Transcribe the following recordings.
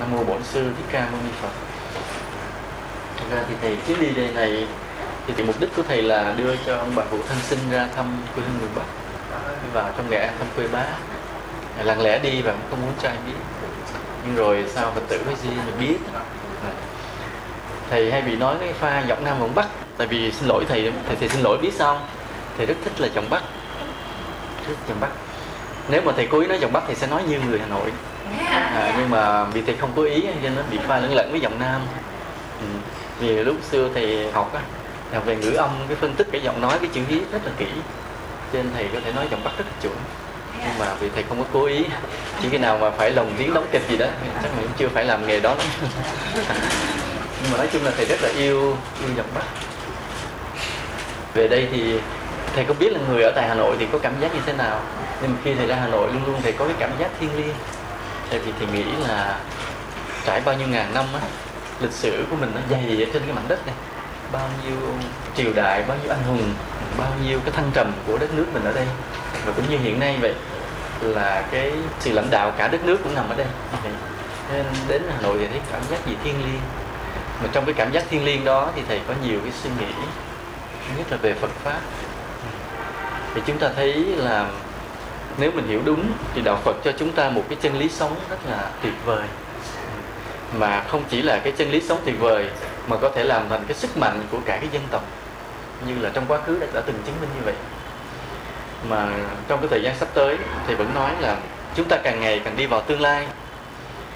nam mô bổn sư thích ca mâu ni phật. Thật ra thì thầy chuyến đi đây này thì, thì mục đích của thầy là đưa cho ông bà cụ thân sinh ra thăm quê hương miền bắc và trong nghệ an thăm quê bá. Lặng lẽ đi và không muốn cho ai biết. Nhưng rồi sao phật tử với gì mình biết. Thầy hay bị nói cái pha giọng nam giọng bắc tại vì xin lỗi thầy thầy, thầy xin lỗi biết sao thầy rất thích là giọng bắc. Rất giọng bắc. Nếu mà thầy cố ý nói giọng bắc thì sẽ nói như người hà nội à, nhưng mà vì thầy không cố ý cho nên nó bị pha lẫn lẫn với giọng nam. Ừ. vì lúc xưa thầy học á học về ngữ âm cái phân tích cái giọng nói cái chữ viết rất là kỹ. Cho nên thầy có thể nói giọng bắc rất là chuẩn. Nhưng mà vì thầy không có cố ý chỉ khi nào mà phải lồng tiếng đóng kịch gì đó chắc mình cũng chưa phải làm nghề đó lắm. Nhưng mà nói chung là thầy rất là yêu yêu giọng bắc. Về đây thì thầy không biết là người ở tại hà nội thì có cảm giác như thế nào. Nhưng mà khi thầy ra hà nội luôn luôn thầy có cái cảm giác thiêng liêng thầy thì thầy nghĩ là trải bao nhiêu ngàn năm á, lịch sử của mình nó dày ở trên cái mảnh đất này. Bao nhiêu triều đại, bao nhiêu anh hùng, bao nhiêu cái thăng trầm của đất nước mình ở đây. Và cũng như hiện nay vậy, là cái sự lãnh đạo cả đất nước cũng nằm ở đây. Nên đến hà nội thì thấy cảm giác gì thiêng liêng. Mà trong cái cảm giác thiêng liêng đó thì thầy có nhiều cái suy nghĩ, nhất là về Phật pháp. Thì chúng ta thấy là nếu mình hiểu đúng thì đạo Phật cho chúng ta một cái chân lý sống rất là tuyệt vời. Mà không chỉ là cái chân lý sống tuyệt vời mà có thể làm thành cái sức mạnh của cả cái dân tộc như là trong quá khứ đã, đã từng chứng minh như vậy. Mà trong cái thời gian sắp tới thì vẫn nói là chúng ta càng ngày càng đi vào tương lai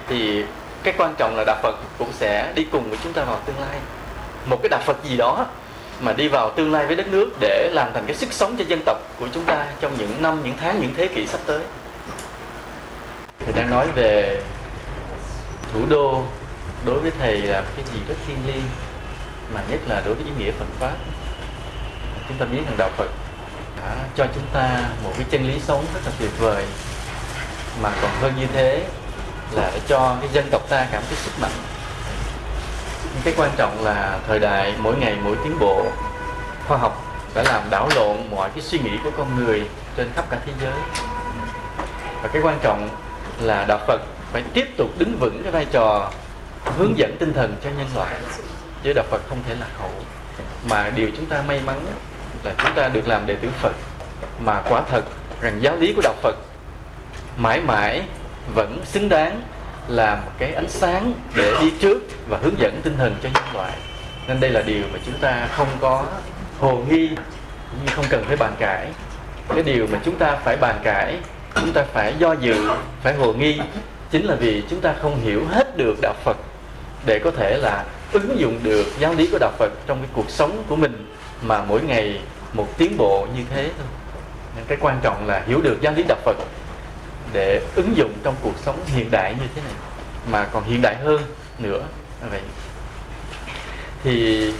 thì cái quan trọng là đạo Phật cũng sẽ đi cùng với chúng ta vào tương lai. Một cái đạo Phật gì đó mà đi vào tương lai với đất nước để làm thành cái sức sống cho dân tộc của chúng ta trong những năm, những tháng, những thế kỷ sắp tới. Thầy đang nói về thủ đô đối với thầy là cái gì rất thiêng liêng mà nhất là đối với ý nghĩa Phật pháp. Chúng ta biết rằng đạo Phật đã cho chúng ta một cái chân lý sống rất là tuyệt vời mà còn hơn như thế là để cho cái dân tộc ta cảm thấy sức mạnh cái quan trọng là thời đại, mỗi ngày mỗi tiến bộ, khoa học đã làm đảo lộn mọi cái suy nghĩ của con người trên khắp cả thế giới. Và cái quan trọng là đạo Phật phải tiếp tục đứng vững cái vai trò hướng dẫn tinh thần cho nhân loại, chứ đạo Phật không thể lạc hậu. Mà điều chúng ta may mắn là chúng ta được làm đệ tử Phật. Mà quả thật rằng giáo lý của đạo Phật mãi mãi vẫn xứng đáng là một cái ánh sáng để đi trước và hướng dẫn tinh thần cho nhân loại. Nên đây là điều mà chúng ta không có hồ nghi nhưng không cần phải bàn cãi. Cái điều mà chúng ta phải bàn cãi, chúng ta phải do dự, phải hồ nghi, chính là vì chúng ta không hiểu hết được đạo Phật để có thể là ứng dụng được giáo lý của đạo Phật trong cái cuộc sống của mình mà mỗi ngày một tiến bộ như thế thôi. Nên cái quan trọng là hiểu được giáo lý đạo Phật để ứng dụng trong cuộc sống hiện đại như thế này mà còn hiện đại hơn nữa. Vậy. Thì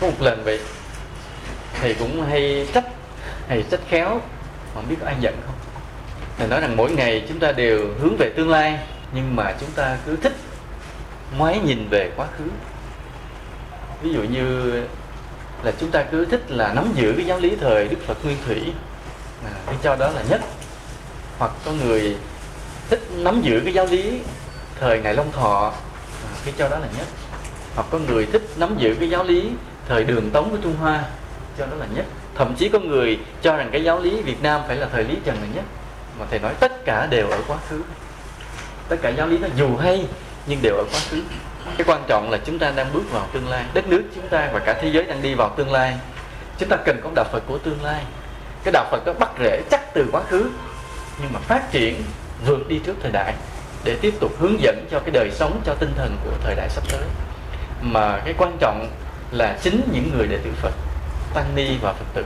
có một lần vậy thầy cũng hay trách hay trách khéo không biết có ai giận không? Thầy nói rằng mỗi ngày chúng ta đều hướng về tương lai nhưng mà chúng ta cứ thích ngoái nhìn về quá khứ. Ví dụ như là chúng ta cứ thích là nắm giữ cái giáo lý thời đức phật nguyên thủy. À, cái cho đó là nhất hoặc có người thích nắm giữ cái giáo lý thời ngày long thọ à, cái cho đó là nhất. Hoặc có người thích nắm giữ cái giáo lý thời đường tống của trung hoa cho đó là nhất. Thậm chí có người cho rằng cái giáo lý việt nam phải là thời lý trần là nhất. Mà thầy nói tất cả đều ở quá khứ. Tất cả giáo lý nó dù hay nhưng đều ở quá khứ. Cái quan trọng là chúng ta đang bước vào tương lai. Đất nước chúng ta và cả thế giới đang đi vào tương lai. Chúng ta cần có đạo phật của tương lai. Cái đạo phật đó bắt rễ chắc từ quá khứ nhưng mà phát triển, vượt đi trước thời đại để tiếp tục hướng dẫn cho cái đời sống, cho tinh thần của thời đại sắp tới. Mà cái quan trọng là chính những người đệ tử Phật, tăng ni và Phật tử,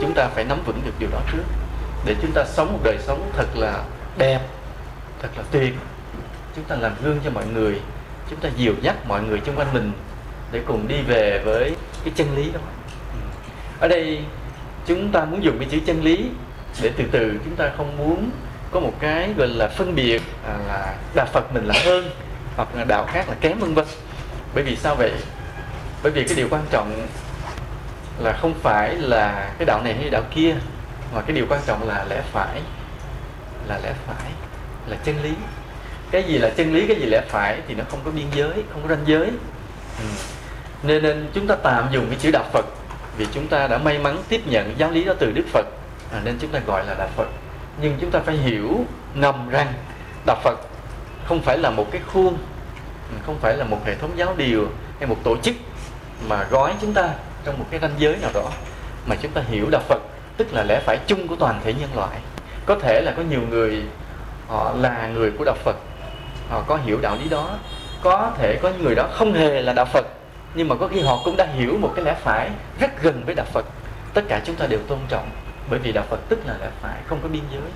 chúng ta phải nắm vững được điều đó trước. Để chúng ta sống một đời sống thật là đẹp, thật là tuyệt. Chúng ta làm gương cho mọi người, chúng ta dìu dắt mọi người xung quanh mình để cùng đi về với cái chân lý đó. Ừ. Ở đây, chúng ta muốn dùng cái chữ chân lý để từ từ chúng ta không muốn có một cái gọi là phân biệt à, là đạo Phật mình là hơn hoặc là đạo khác là kém vân vân. Bởi vì sao vậy? Bởi vì cái điều quan trọng là không phải là cái đạo này hay đạo kia mà cái điều quan trọng là lẽ phải là lẽ phải là chân lý. Cái gì là chân lý cái gì lẽ phải thì nó không có biên giới không có ranh giới. Ừ. nên nên chúng ta tạm dùng cái chữ đạo Phật vì chúng ta đã may mắn tiếp nhận giáo lý đó từ Đức Phật à, nên chúng ta gọi là đạo Phật. Nhưng chúng ta phải hiểu ngầm rằng đạo Phật không phải là một cái khuôn không phải là một hệ thống giáo điều hay một tổ chức mà gói chúng ta trong một cái ranh giới nào đó mà chúng ta hiểu đạo Phật tức là lẽ phải chung của toàn thể nhân loại. Có thể là có nhiều người họ là người của đạo Phật họ có hiểu đạo lý đó. Có thể có những người đó không hề là đạo Phật nhưng mà có khi họ cũng đã hiểu một cái lẽ phải rất gần với đạo Phật. Tất cả chúng ta đều tôn trọng bởi vì đạo Phật tức là lẽ phải không có biên giới.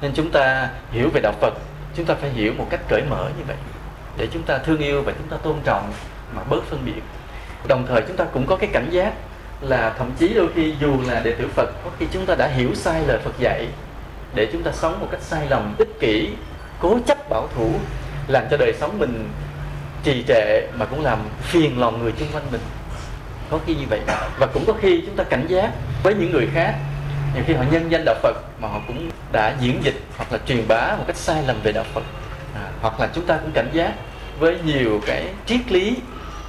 Nên chúng ta hiểu về đạo Phật, chúng ta phải hiểu một cách cởi mở như vậy để chúng ta thương yêu và chúng ta tôn trọng mà bớt phân biệt. Đồng thời chúng ta cũng có cái cảnh giác là thậm chí đôi khi dù là đệ tử Phật, có khi chúng ta đã hiểu sai lời Phật dạy để chúng ta sống một cách sai lầm, ích kỷ, cố chấp bảo thủ, làm cho đời sống mình trì trệ mà cũng làm phiền lòng người xung quanh mình. Có khi như vậy. Và cũng có khi chúng ta cảnh giác với những người khác nhiều khi họ nhân danh đạo Phật mà họ cũng đã diễn dịch hoặc là truyền bá một cách sai lầm về đạo Phật. À, hoặc là chúng ta cũng cảnh giác với nhiều cái triết lý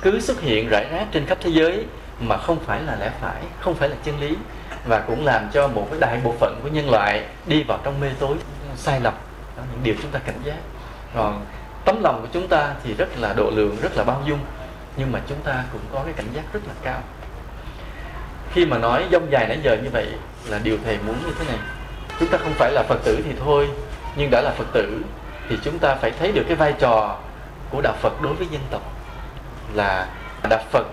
cứ xuất hiện rải rác trên khắp thế giới mà không phải là lẽ phải không phải là chân lý và cũng làm cho một cái đại bộ phận của nhân loại đi vào trong mê tối sai lầm. Đó những điều chúng ta cảnh giác. Còn tấm lòng của chúng ta thì rất là độ lượng rất là bao dung nhưng mà chúng ta cũng có cái cảnh giác rất là cao khi mà nói dông dài nãy giờ như vậy là điều thầy muốn như thế này. Chúng ta không phải là phật tử thì thôi, nhưng đã là phật tử thì chúng ta phải thấy được cái vai trò của đạo phật đối với dân tộc. Là đạo phật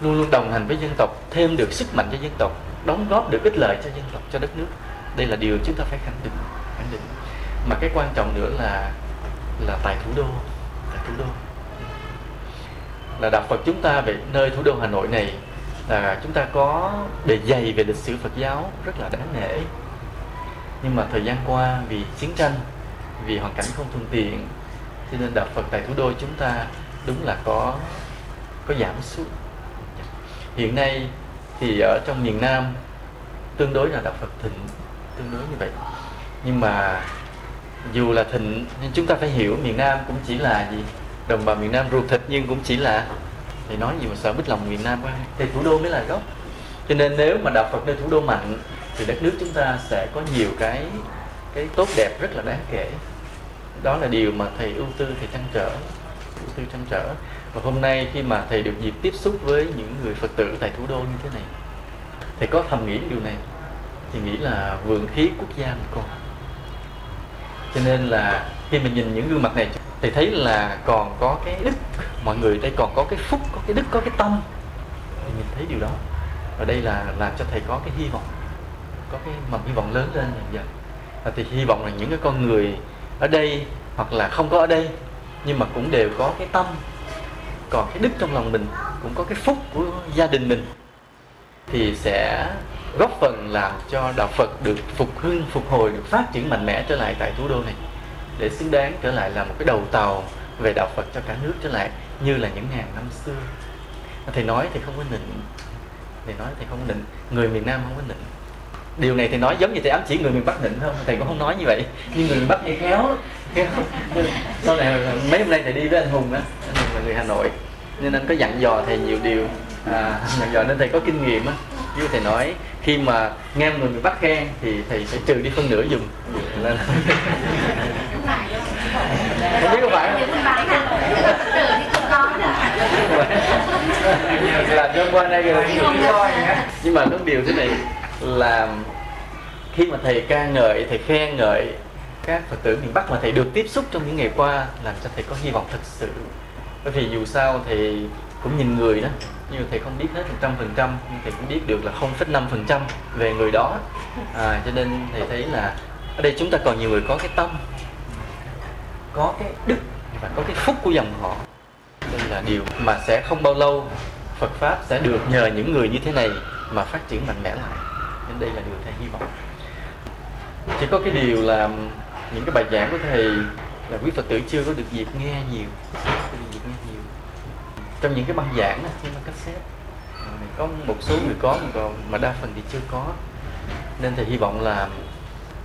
luôn luôn đồng hành với dân tộc, thêm được sức mạnh cho dân tộc, đóng góp được ích lợi cho dân tộc, cho đất nước. Đây là điều chúng ta phải khẳng định khẳng định. Mà cái quan trọng nữa là là tại thủ đô, tại thủ đô. Là đạo Phật chúng ta về nơi thủ đô Hà Nội này là chúng ta có bề dày về lịch sử Phật giáo rất là đáng nể. Nhưng mà thời gian qua vì chiến tranh, vì hoàn cảnh không thuận tiện, cho nên đạo Phật tại thủ đô chúng ta đúng là có có giảm sút hiện nay thì ở trong miền Nam tương đối là đạo Phật thịnh, tương đối như vậy. Nhưng mà dù là thịnh, nhưng chúng ta phải hiểu miền Nam cũng chỉ là gì? Đồng bào miền Nam ruột thịt nhưng cũng chỉ là thì nói gì mà sợ bích lòng miền Nam quá. Thì thủ đô mới là gốc. Cho nên nếu mà đạo Phật nơi thủ đô mạnh, thì đất nước chúng ta sẽ có nhiều cái cái tốt đẹp rất là đáng kể. Đó là điều mà thầy ưu tư, thầy trăn trở, ưu tư trăn trở. Và hôm nay khi mà thầy được dịp tiếp xúc với những người phật tử tại thủ đô như thế này, thầy có thầm nghĩ điều này. Thì nghĩ là vượng khí quốc gia mình còn cho nên là khi mình nhìn những gương mặt này thì thấy là còn có cái đức. Mọi người đây còn có cái phúc có cái đức có cái tâm. Thì mình thấy điều đó. Và đây là làm cho thầy có cái hy vọng có cái mầm hy vọng lớn lên dần dần. Và thì hy vọng là những cái con người ở đây hoặc là không có ở đây nhưng mà cũng đều có cái tâm còn cái đức trong lòng mình cũng có cái phúc của gia đình mình thì sẽ góp phần làm cho đạo Phật được phục hưng, phục hồi, được phát triển mạnh mẽ trở lại tại thủ đô này để xứng đáng trở lại là một cái đầu tàu về đạo Phật cho cả nước trở lại như là những ngàn năm xưa. Thầy nói thì không có nịnh, thầy nói thì không có nịnh, người miền Nam không có nịnh. Điều này thì nói giống như thầy ám chỉ người miền Bắc nịnh không? Thầy cũng không nói như vậy, nhưng người miền Bắc hay khéo. Sau này mấy hôm nay thầy đi với anh Hùng á, anh Hùng là người Hà Nội, nên anh có dặn dò thầy nhiều điều, à, dặn dò nên thầy có kinh nghiệm á như thầy nói khi mà nghe người miền Bắc khen thì thầy phải trừ đi phân nửa dùng là không biết có phải làm cho qua đây rồi nhưng mà có điều thế này là khi mà thầy ca ngợi thầy khen ngợi các phật tử miền Bắc mà thầy được tiếp xúc trong những ngày qua làm cho thầy có hy vọng thật sự. Bởi vì dù sao thì cũng nhìn người đó nhưng thầy không biết hết một trăm phần trăm nhưng thầy cũng biết được là 0,5 phần trăm về người đó. À, cho nên thầy thấy là ở đây chúng ta còn nhiều người có cái tâm có cái đức và có cái phúc của dòng họ là điều mà sẽ không bao lâu Phật pháp sẽ được nhờ những người như thế này mà phát triển mạnh mẽ lại. Nên đây là điều thầy hy vọng. Chỉ có cái điều là những cái bài giảng của thầy là quý Phật tử chưa có được dịp nghe nhiều trong những cái băng giảng những băng cassette có một số người có, còn mà đa phần thì chưa có. Nên thầy hy vọng là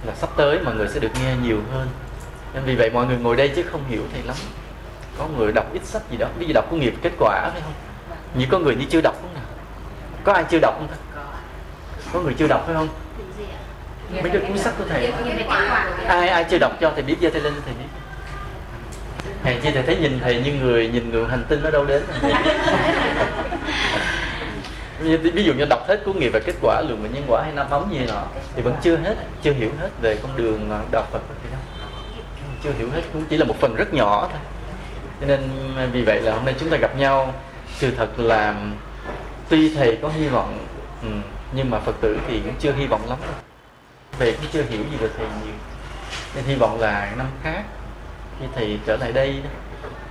là sắp tới mọi người sẽ được nghe nhiều hơn. Nên vì vậy mọi người ngồi đây chứ không hiểu thầy lắm có người đọc ít sách gì đó ví dụ đọc có nghiệp kết quả phải không? Những có người như chưa đọc không nào? Có ai chưa đọc không có người chưa đọc phải không? Mấy cái cuốn sách của thầy. Ai ai chưa đọc cho thầy biết, giơ tay lên thầy biết. Hèn chi thầy thấy nhìn thầy như người, nhìn người hành tinh ở đâu đến. Ví dụ như đọc hết cuốn nghiệp và kết quả lượng và nhân quả hay năm bóng gì nọ, thì vẫn chưa hết, chưa hiểu hết về con đường đạo Phật thì đâu chưa hiểu hết cũng chỉ là một phần rất nhỏ thôi cho nên vì vậy là hôm nay chúng ta gặp nhau. Sự thật là tuy thầy có hy vọng ừ, nhưng mà phật tử thì cũng chưa hy vọng lắm. Về cũng chưa hiểu gì về thầy nhiều. Nên hy vọng là năm khác khi thầy trở lại đây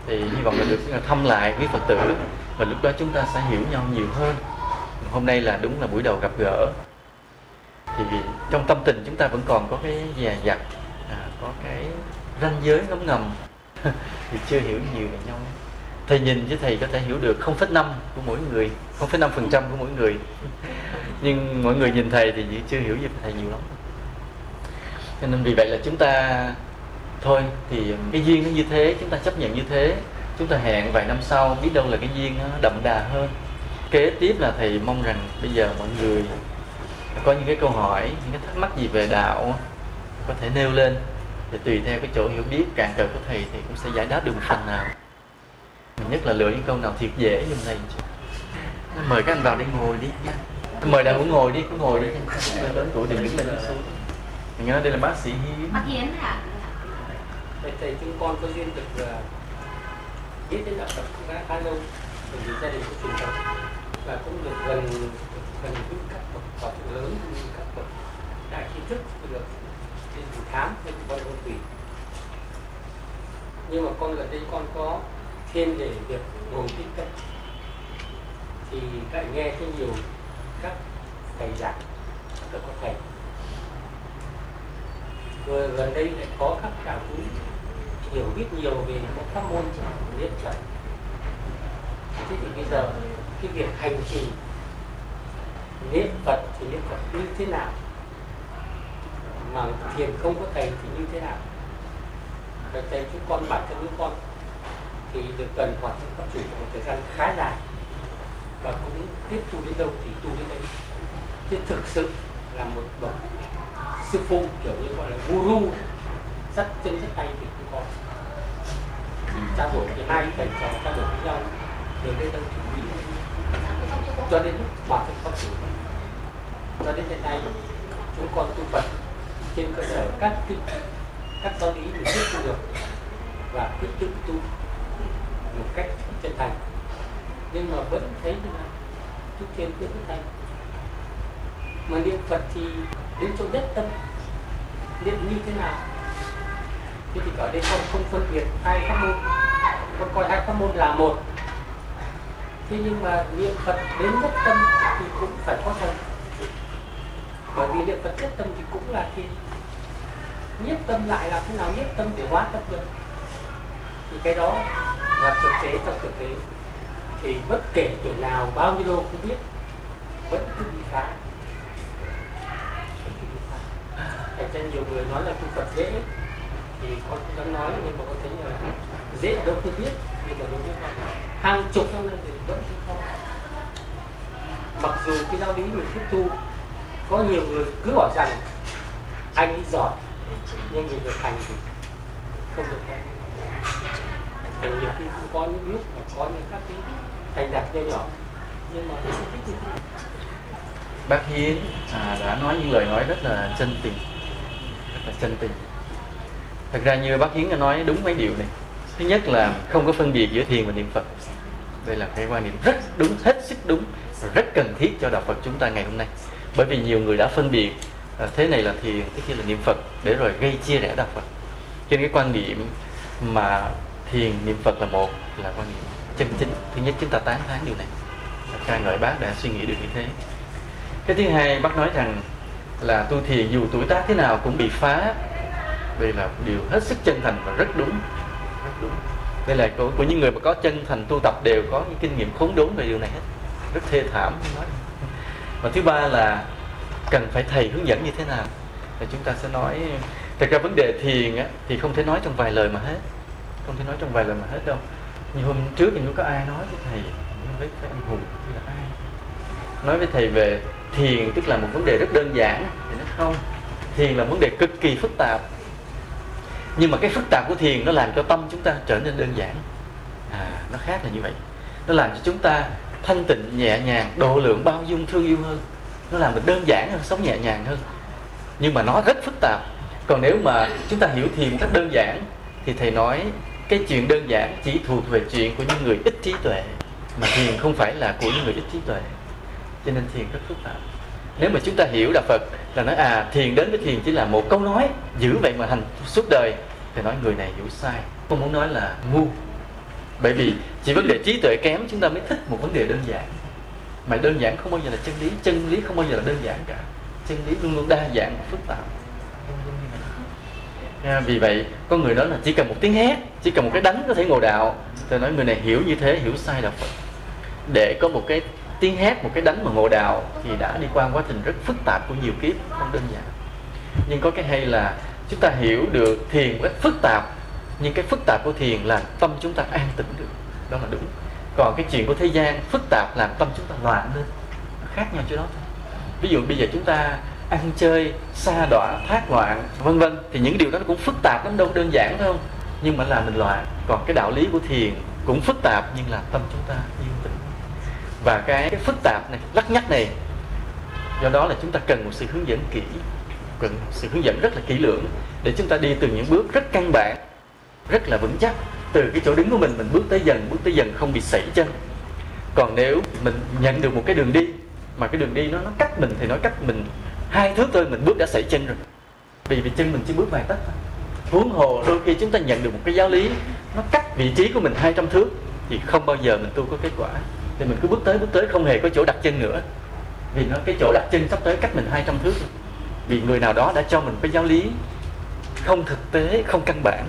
thì hy vọng là được thăm lại với phật tử. Và lúc đó chúng ta sẽ hiểu nhau nhiều hơn. Hôm nay là đúng là buổi đầu gặp gỡ. Thì trong tâm tình chúng ta vẫn còn có cái dè dặt à, có cái ranh giới ngấm ngầm. thì chưa hiểu nhiều về nhau. Thầy nhìn với thầy có thể hiểu được 0,5 của mỗi người 0,5 phần trăm của mỗi người. Nhưng mọi người nhìn thầy thì chưa hiểu gì về thầy nhiều lắm. Cho nên vì vậy là chúng ta thôi thì cái duyên nó như thế chúng ta chấp nhận như thế. Chúng ta hẹn vài năm sau biết đâu là cái duyên nó đậm đà hơn. Kế tiếp là thầy mong rằng bây giờ mọi người có những cái câu hỏi những cái thắc mắc gì về đạo có thể nêu lên thì tùy theo cái chỗ hiểu biết cạn cờ của thầy thì cũng sẽ giải đáp được một phần nào. Mình nhất là lựa những câu nào thiệt dễ giùm thầy. Mời các anh vào đây ngồi đi nha. Mời đạo cũng ngồi đi cứ ngồi đi. Lớn tuổi đừng đứng lên xuống mình nói đây là bác sĩ hiến. Bác hiến hả thầy thầy chúng con có duyên được uh, biết đến đạo phật cũng đã khá lâu. Bởi vì gia đình có truyền thống. Và cũng được gần gần với các bậc phật lớn các bậc đại tri thức được khám thì con con quỷ nhưng mà con gần đây con có thêm để việc ngồi tích cận. Thì lại nghe thấy nhiều các thầy giảng, các có thầy. Rồi gần đây lại có các đạo hữu hiểu biết nhiều về các pháp môn niệm trần thế thì bây giờ cái việc hành trì niệm phật thì niệm phật như thế nào? Mà thiền không có thầy thì như thế nào? Và thầy chúng con bản thân đứa con. Thì được cần hoạt động pháp chủ một thời gian khá dài. Và cũng tiếp tu đến đâu thì tu đến đấy. Chứ thực sự là một bậc sư phụ kiểu như gọi là guru, rất chân rất tay thì cũng có. Trao đổi với hai thầy trò trao đổi với nhau, được đến đâu thì cho đến lúc bản thân pháp chủ cho đến hiện nay, chúng con tu phật trên cơ sở các kinh các giáo lý mình tiếp thu được và quyết tự tu một cách chân thành. Nhưng mà vẫn thấy là tu thiền cứ chân thành. Mà niệm phật thì đến chỗ nhất tâm, niệm như thế nào? Thế thì ở đây không không phân biệt hai pháp môn con coi hai pháp môn là một. Thế nhưng mà niệm phật đến nhất tâm thì cũng phải có thần bởi vì niệm phật nhất tâm thì cũng là khi nhất tâm lại là thế nào? Nhất tâm để hóa tâm được thì cái đó là thực tế trong thực tế. Thì bất kể tuổi nào, bao nhiêu đô cũng biết, vẫn cứ bị phá. Thành ra nhiều người nói là tu Phật dễ. Thì con cũng dám nói, nhưng mà con thấy là dễ đâu tôi biết. Nhưng mà đối với con hàng chục năm nay thì vẫn không khó mặc dù cái giáo lý mình tiếp thu có nhiều người cứ bảo rằng anh ấy giỏi nhưng người thành hành thì không được thành. Thì nhiều khi cũng có những lúc mà có những các cái thành đạt nhỏ nhỏ. Nhưng mà không thích gì bác Hiến à, đã nói những lời nói rất là chân tình rất là chân tình. Thật ra như bác Hiến đã nói đúng mấy điều này. Thứ nhất là không có phân biệt giữa thiền và niệm Phật. Đây là cái quan niệm rất đúng hết sức đúng rất cần thiết cho đạo Phật chúng ta ngày hôm nay bởi vì nhiều người đã phân biệt à, thế này là thiền thế kia là niệm Phật để rồi gây chia rẽ đạo Phật. Trên cái quan niệm mà thiền niệm Phật là một là quan niệm chân chính. Thứ nhất chúng ta tán thán điều này. Ca ngợi bác đã suy nghĩ được như thế. Cái thứ hai bác nói rằng là tu thiền dù tuổi tác thế nào cũng bị phá đây là điều hết sức chân thành và rất đúng. Rất đúng. Đây là của, của những người mà có chân thành tu tập đều có những kinh nghiệm khốn đốn về điều này hết. Rất thê thảm nói và thứ ba là cần phải thầy hướng dẫn như thế nào? Thì chúng ta sẽ nói thật ra vấn đề thiền á, thì không thể nói trong vài lời mà hết. Không thể nói trong vài lời mà hết đâu. Như hôm trước thì có ai nói với thầy với cái anh hùng là ai. Nói với thầy về thiền tức là một vấn đề rất đơn giản thì nó không. Thiền là vấn đề cực kỳ phức tạp. Nhưng mà cái phức tạp của thiền nó làm cho tâm chúng ta trở nên đơn giản. À nó khác là như vậy. Nó làm cho chúng ta thanh tịnh, nhẹ nhàng, độ lượng bao dung thương yêu hơn. Nó làm mình đơn giản hơn, sống nhẹ nhàng hơn. Nhưng mà nó rất phức tạp. Còn nếu mà chúng ta hiểu thiền một cách đơn giản, thì thầy nói cái chuyện đơn giản chỉ thuộc về chuyện của những người ít trí tuệ, mà thiền không phải là của những người ít trí tuệ. Cho nên thiền rất phức tạp. Nếu mà chúng ta hiểu đạo Phật là nói à thiền đến với thiền chỉ là một câu nói giữ vậy mà hành suốt đời, thì nói người này hiểu sai. Không muốn nói là ngu bởi vì chỉ vấn đề trí tuệ kém chúng ta mới thích một vấn đề đơn giản. Mà đơn giản không bao giờ là chân lý chân lý không bao giờ là đơn giản cả. Chân lý luôn luôn đa dạng và phức tạp. À, vì vậy có người nói là chỉ cần một tiếng hét chỉ cần một cái đánh có thể ngộ đạo. Tôi nói người này hiểu như thế hiểu sai đạo phật. Để có một cái tiếng hét một cái đánh mà ngộ đạo thì đã đi qua quá trình rất phức tạp của nhiều kiếp không đơn giản. Nhưng có cái hay là chúng ta hiểu được thiền rất phức tạp nhưng cái phức tạp của thiền là tâm chúng ta an tĩnh được. Đó là đúng. Còn cái chuyện của thế gian phức tạp làm tâm chúng ta loạn lên. Nó khác nhau chỗ đó thôi. Ví dụ bây giờ chúng ta ăn chơi xa đọa thác loạn vân vân thì những điều đó nó cũng phức tạp lắm đâu đơn giản đâu. Không nhưng mà làm mình loạn. Còn cái đạo lý của thiền cũng phức tạp nhưng là tâm chúng ta yên tĩnh. Và cái, cái phức tạp này lắc nhắc này do đó là chúng ta cần một sự hướng dẫn kỹ cần một sự hướng dẫn rất là kỹ lưỡng để chúng ta đi từ những bước rất căn bản rất là vững chắc. Từ cái chỗ đứng của mình mình bước tới dần, bước tới dần không bị sẩy chân. Còn nếu mình nhận được một cái đường đi, mà cái đường đi nó nó cách mình thì nó cách mình, hai thước thôi, mình bước đã sẩy chân rồi. Vì vì chân mình chỉ bước vài tấc thôi. Huống hồ đôi khi chúng ta nhận được một cái giáo lý, nó cách vị trí của mình 200 thước, thì không bao giờ mình tu có kết quả. Thì mình cứ bước tới bước tới, không hề có chỗ đặt chân nữa. Vì nó, cái chỗ đặt chân sắp tới cách mình 200 thước rồi. vì người nào đó đã cho mình cái giáo lý không thực tế, không căn bản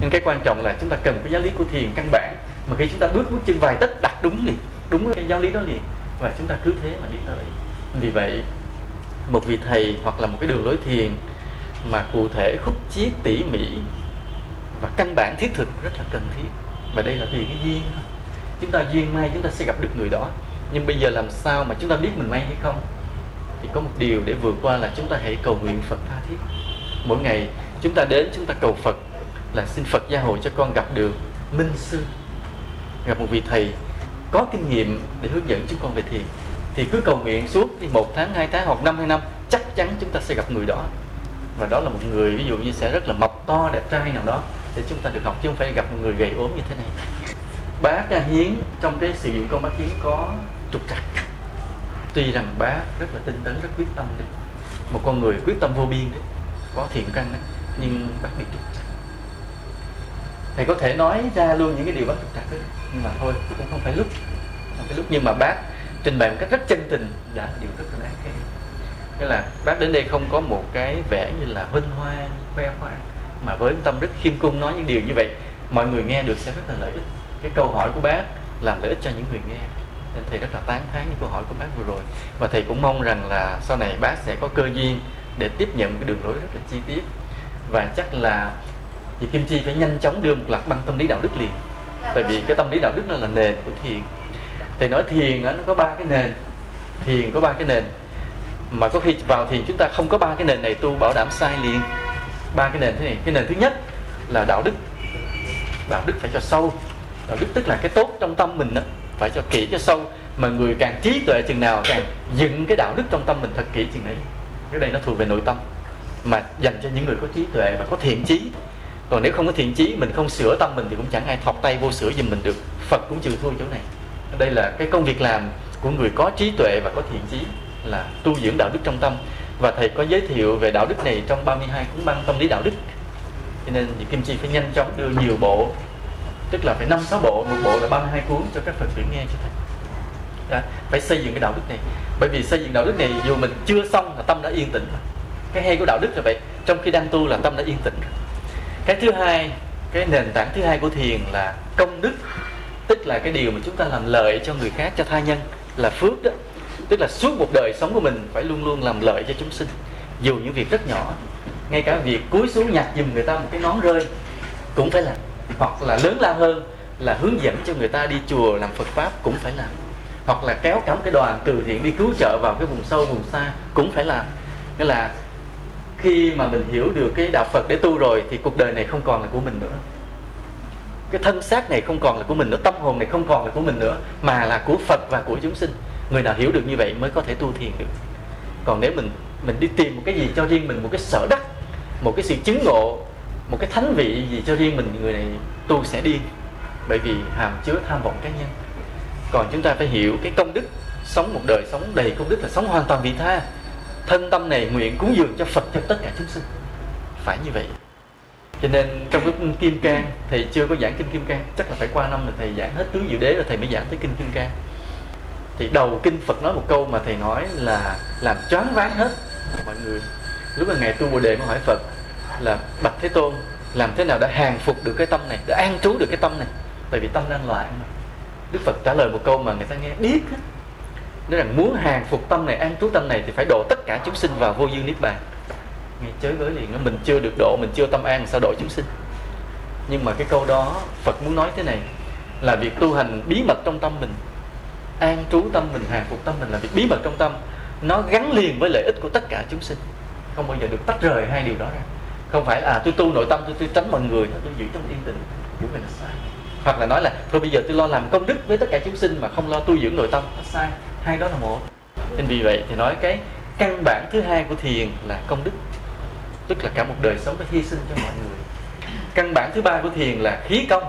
nhưng cái quan trọng là chúng ta cần cái giáo lý của thiền căn bản. Mà khi chúng ta bước bước chân vài tấc đặt đúng liền, đúng cái giáo lý đó liền, và chúng ta cứ thế mà đi tới. Vì vậy, một vị thầy hoặc là một cái đường lối thiền mà cụ thể khúc chiết tỉ mỉ và căn bản thiết thực rất là cần thiết. Và đây là tùy cái duyên thôi. Chúng ta duyên may chúng ta sẽ gặp được người đó. Nhưng bây giờ làm sao mà chúng ta biết mình may hay không? Thì có một điều để vượt qua là chúng ta hãy cầu nguyện Phật tha thiết. Mỗi ngày chúng ta đến chúng ta cầu Phật là xin Phật gia hộ cho con gặp được minh sư, gặp một vị thầy có kinh nghiệm để hướng dẫn chúng con về thiền. Thì cứ cầu nguyện suốt đi một tháng, hai tháng hoặc năm, hai năm, chắc chắn chúng ta sẽ gặp người đó. Và đó là một người ví dụ như sẽ rất là mập to, đẹp trai nào đó, để chúng ta được học chứ không phải gặp một người gầy ốm như thế này. Bác hiến, trong cái sự kiện con bác hiến có trục trặc. Tuy rằng bác rất là tinh tấn, rất quyết tâm đấy, một con người quyết tâm vô biên đấy, có thiện căn đấy, nhưng bác bị trục trặc thầy có thể nói ra luôn những cái điều bác trục trặc ấy. nhưng mà thôi, cũng không phải lúc. Không phải lúc, nhưng mà bác trình bày một cách rất chân tình đã là điều rất là đáng khen nghĩa là bác đến đây không có một cái vẻ như là vinh hoa khoe khoang, mà với tâm rất khiêm cung nói những điều như vậy, mọi người nghe được sẽ rất là lợi ích. Cái câu hỏi của bác làm lợi ích cho những người nghe. Nên thầy rất là tán thán những câu hỏi của bác vừa rồi. Và thầy cũng mong rằng là sau này bác sẽ có cơ duyên để tiếp nhận cái đường lối rất là chi tiết. Và chắc là chị Kim Chi phải nhanh chóng đưa một loạt băng tâm lý đạo đức liền. Tại vì cái tâm lý đạo đức nó là nền của thiền. Thầy nói thiền nó có ba cái nền. Thiền có ba cái nền. Mà có khi vào thiền chúng ta không có ba cái nền này tu bảo đảm sai liền. Ba cái nền thế này. Cái nền thứ nhất là đạo đức. Đạo đức phải cho sâu. Đạo đức tức là cái tốt trong tâm mình đó, phải cho kỹ cho sâu. Mà người càng trí tuệ chừng nào càng dựng cái đạo đức trong tâm mình thật kỹ chừng ấy cái đây nó thuộc về nội tâm. Mà dành cho những người có trí tuệ và có thiện chí còn nếu không có thiện chí mình không sửa tâm mình thì cũng chẳng ai thọc tay vô sửa giùm mình được. Phật cũng trừ thua chỗ này. Đây là cái công việc làm của người có trí tuệ và có thiện chí là tu dưỡng đạo đức trong tâm. Và thầy có giới thiệu về đạo đức này trong 32 cuốn băng tâm lý đạo đức. Cho nên thì Kim Chi phải nhanh chóng đưa nhiều bộ tức là phải năm sáu bộ. Một bộ là 32 cuốn cho các Phật tử nghe cho thầy. Đã, phải xây dựng cái đạo đức này. Bởi vì xây dựng đạo đức này dù mình chưa xong là tâm đã yên tĩnh cái hay của đạo đức là vậy. Trong khi đang tu là tâm đã yên tĩnh cái thứ hai, cái nền tảng thứ hai của thiền là công đức. Tức là cái điều mà chúng ta làm lợi cho người khác, cho tha nhân là phước đó. Tức là suốt một đời sống của mình phải luôn luôn làm lợi cho chúng sinh. Dù những việc rất nhỏ, ngay cả việc cúi xuống nhặt giùm người ta một cái nón rơi, cũng phải làm. Hoặc là lớn lao hơn là hướng dẫn cho người ta đi chùa làm Phật pháp cũng phải làm. Hoặc là kéo cắm cái đoàn từ thiện đi cứu trợ vào cái vùng sâu, vùng xa cũng phải làm. Nghĩa là khi mà mình hiểu được cái đạo Phật để tu rồi thì cuộc đời này không còn là của mình nữa. Cái thân xác này không còn là của mình nữa, tâm hồn này không còn là của mình nữa, mà là của Phật và của chúng sinh. Người nào hiểu được như vậy mới có thể tu thiền được. Còn nếu mình mình đi tìm một cái gì cho riêng mình, một cái sở đắc một cái sự chứng ngộ, một cái thánh vị gì cho riêng mình, người này tu sẽ đi. bởi vì hàm chứa tham vọng cá nhân. Còn chúng ta phải hiểu cái công đức, sống một đời sống đầy công đức là sống hoàn toàn vị tha thân tâm này nguyện cúng dường cho Phật cho tất cả chúng sinh. Phải như vậy. Cho nên trong cái kim cang thầy chưa có giảng kinh kim cang. Chắc là phải qua năm là thầy giảng hết tứ diệu đế rồi thầy mới giảng tới kinh kim cang. Thì đầu kinh Phật nói một câu mà thầy nói là làm choáng váng hết mọi người. Lúc mà ngày tu bồ đề mới hỏi Phật là, bạch thế tôn, làm thế nào đã hàng phục được cái tâm này đã an trú được cái tâm này? Tại vì tâm đang loạn mà. Đức Phật trả lời một câu mà người ta nghe biết hết nói rằng muốn hàng phục tâm này an trú tâm này thì phải độ tất cả chúng sinh vào vô dư niết bàn. Nghe chới với liền mình chưa được độ mình chưa tâm an sao độ chúng sinh? Nhưng mà cái câu đó Phật muốn nói thế này là việc tu hành bí mật trong tâm mình an trú tâm mình hàng phục tâm mình là việc bí mật trong tâm. Nó gắn liền với lợi ích của tất cả chúng sinh. Không bao giờ được tách rời hai điều đó ra. Không phải là à, tôi tu nội tâm tôi, tôi tránh mọi người tôi giữ trong yên tĩnh. Của mình là sai. Hoặc là nói là thôi bây giờ tôi lo làm công đức với tất cả chúng sinh mà không lo tu dưỡng nội tâm. Nó sai hai đó là một. Nên vì vậy thì nói cái căn bản thứ hai của thiền là công đức. Tức là cả một đời sống phải hy sinh cho mọi người. Căn bản thứ ba của thiền là khí công.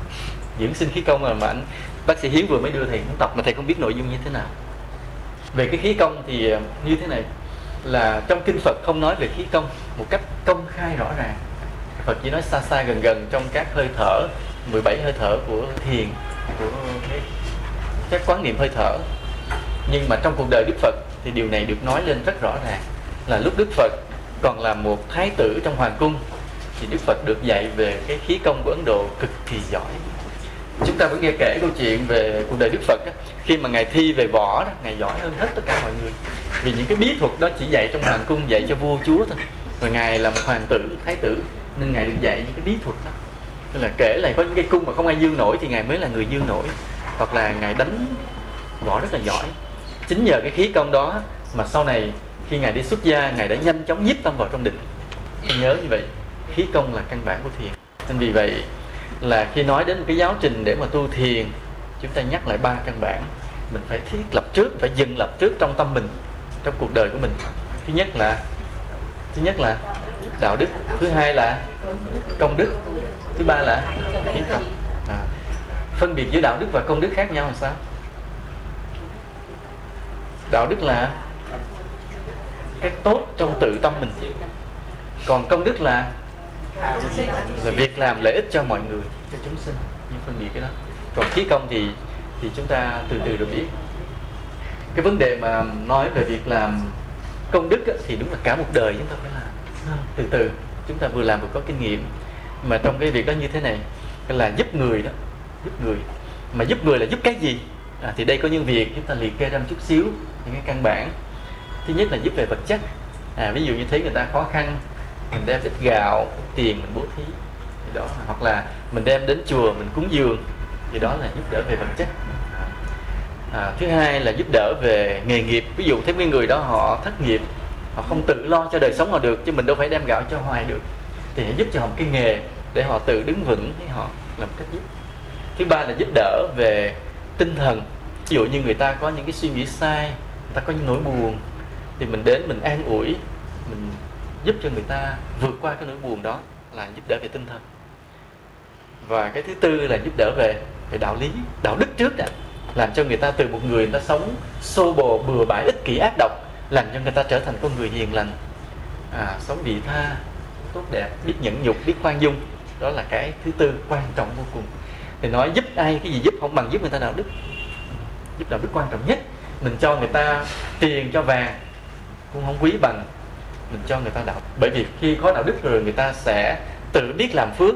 Dưỡng sinh khí công mà, mà anh bác sĩ hiếu vừa mới đưa thầy cũng tập mà thầy không biết nội dung như thế nào. Về cái khí công thì ờ, như thế này là trong kinh Phật không nói về khí công một cách công khai rõ ràng. Phật chỉ nói xa xa gần gần trong các hơi thở 17 hơi thở của thiền của cái, các quán niệm hơi thở nhưng mà trong cuộc đời Đức Phật thì điều này được nói lên rất rõ ràng là lúc Đức Phật còn là một thái tử trong hoàng cung thì Đức Phật được dạy về cái khí công của Ấn Độ cực kỳ giỏi. Chúng ta vẫn nghe kể câu chuyện về cuộc đời Đức Phật đó. khi mà ngài thi về võ đó, ngài giỏi hơn hết tất cả mọi người. Vì những cái bí thuật đó chỉ dạy trong hoàng cung, dạy cho vua, chúa thôi. Và ngài là một hoàng tử, thái tử, nên ngài được dạy những cái bí thuật đó. Tức là kể lại có những cái cung mà không ai dương nổi thì ngài mới là người dương nổi. Hoặc là ngài đánh võ rất là giỏi chính nhờ cái khí công đó mà sau này khi ngài đi xuất gia, ngài đã nhanh chóng nhiếp tâm vào trong định. Nhớ như vậy, khí công là căn bản của thiền. Nên vì vậy là khi nói đến một cái giáo trình để mà tu thiền, chúng ta nhắc lại ba căn bản. Mình phải thiết lập trước, phải dừng lập trước trong tâm mình, trong cuộc đời của mình. Thứ nhất là, thứ nhất là đạo đức, thứ hai là công đức, thứ ba là hiến công à. phân biệt giữa đạo đức và công đức khác nhau là sao? Đạo đức là cái tốt trong tự tâm mình. Còn công đức là là việc làm lợi ích cho mọi người, cho chúng sinh. Nhưng phân biệt cái đó. Còn khí công thì thì chúng ta từ từ được biết. Cái vấn đề mà nói về việc làm công đức thì đúng là cả một đời chúng ta phải làm. Từ từ, chúng ta vừa làm vừa có kinh nghiệm. Mà trong cái việc đó như thế này, là giúp người đó, giúp người. Mà giúp người là giúp cái gì? À, thì đây có những việc chúng ta liệt kê ra một chút xíu những cái căn bản. Thứ nhất là giúp về vật chất. À, ví dụ như thấy người ta khó khăn mình đem ít gạo tiền mình bố thí. Thì đó hoặc là mình đem đến chùa mình cúng dường. Thì đó là giúp đỡ về vật chất. À, thứ hai là giúp đỡ về nghề nghiệp. Ví dụ thấy mấy người đó họ thất nghiệp họ không tự lo cho đời sống họ được chứ mình đâu phải đem gạo cho hoài được. Thì hãy giúp cho họ một cái nghề để họ tự đứng vững thì họ làm cách giúp. Thứ ba là giúp đỡ về tinh thần. Ví dụ như người ta có những cái suy nghĩ sai người ta có những nỗi buồn thì mình đến mình an ủi mình giúp cho người ta vượt qua cái nỗi buồn đó là giúp đỡ về tinh thần. Và cái thứ tư là giúp đỡ về về đạo lý đạo đức trước đã. Làm cho người ta từ một người, người ta sống xô bồ bừa bãi ích kỷ ác độc làm cho người ta trở thành con người hiền lành. À, sống vị tha tốt đẹp biết nhẫn nhục biết khoan dung. Đó là cái thứ tư quan trọng vô cùng thì nói giúp ai, cái gì giúp không bằng giúp người ta đạo đức. Giúp đạo đức quan trọng nhất. Mình cho người ta tiền cho vàng, cũng không quý bằng. Mình cho người ta đạo. Bởi vì khi có đạo đức rồi, người ta sẽ tự biết làm phước.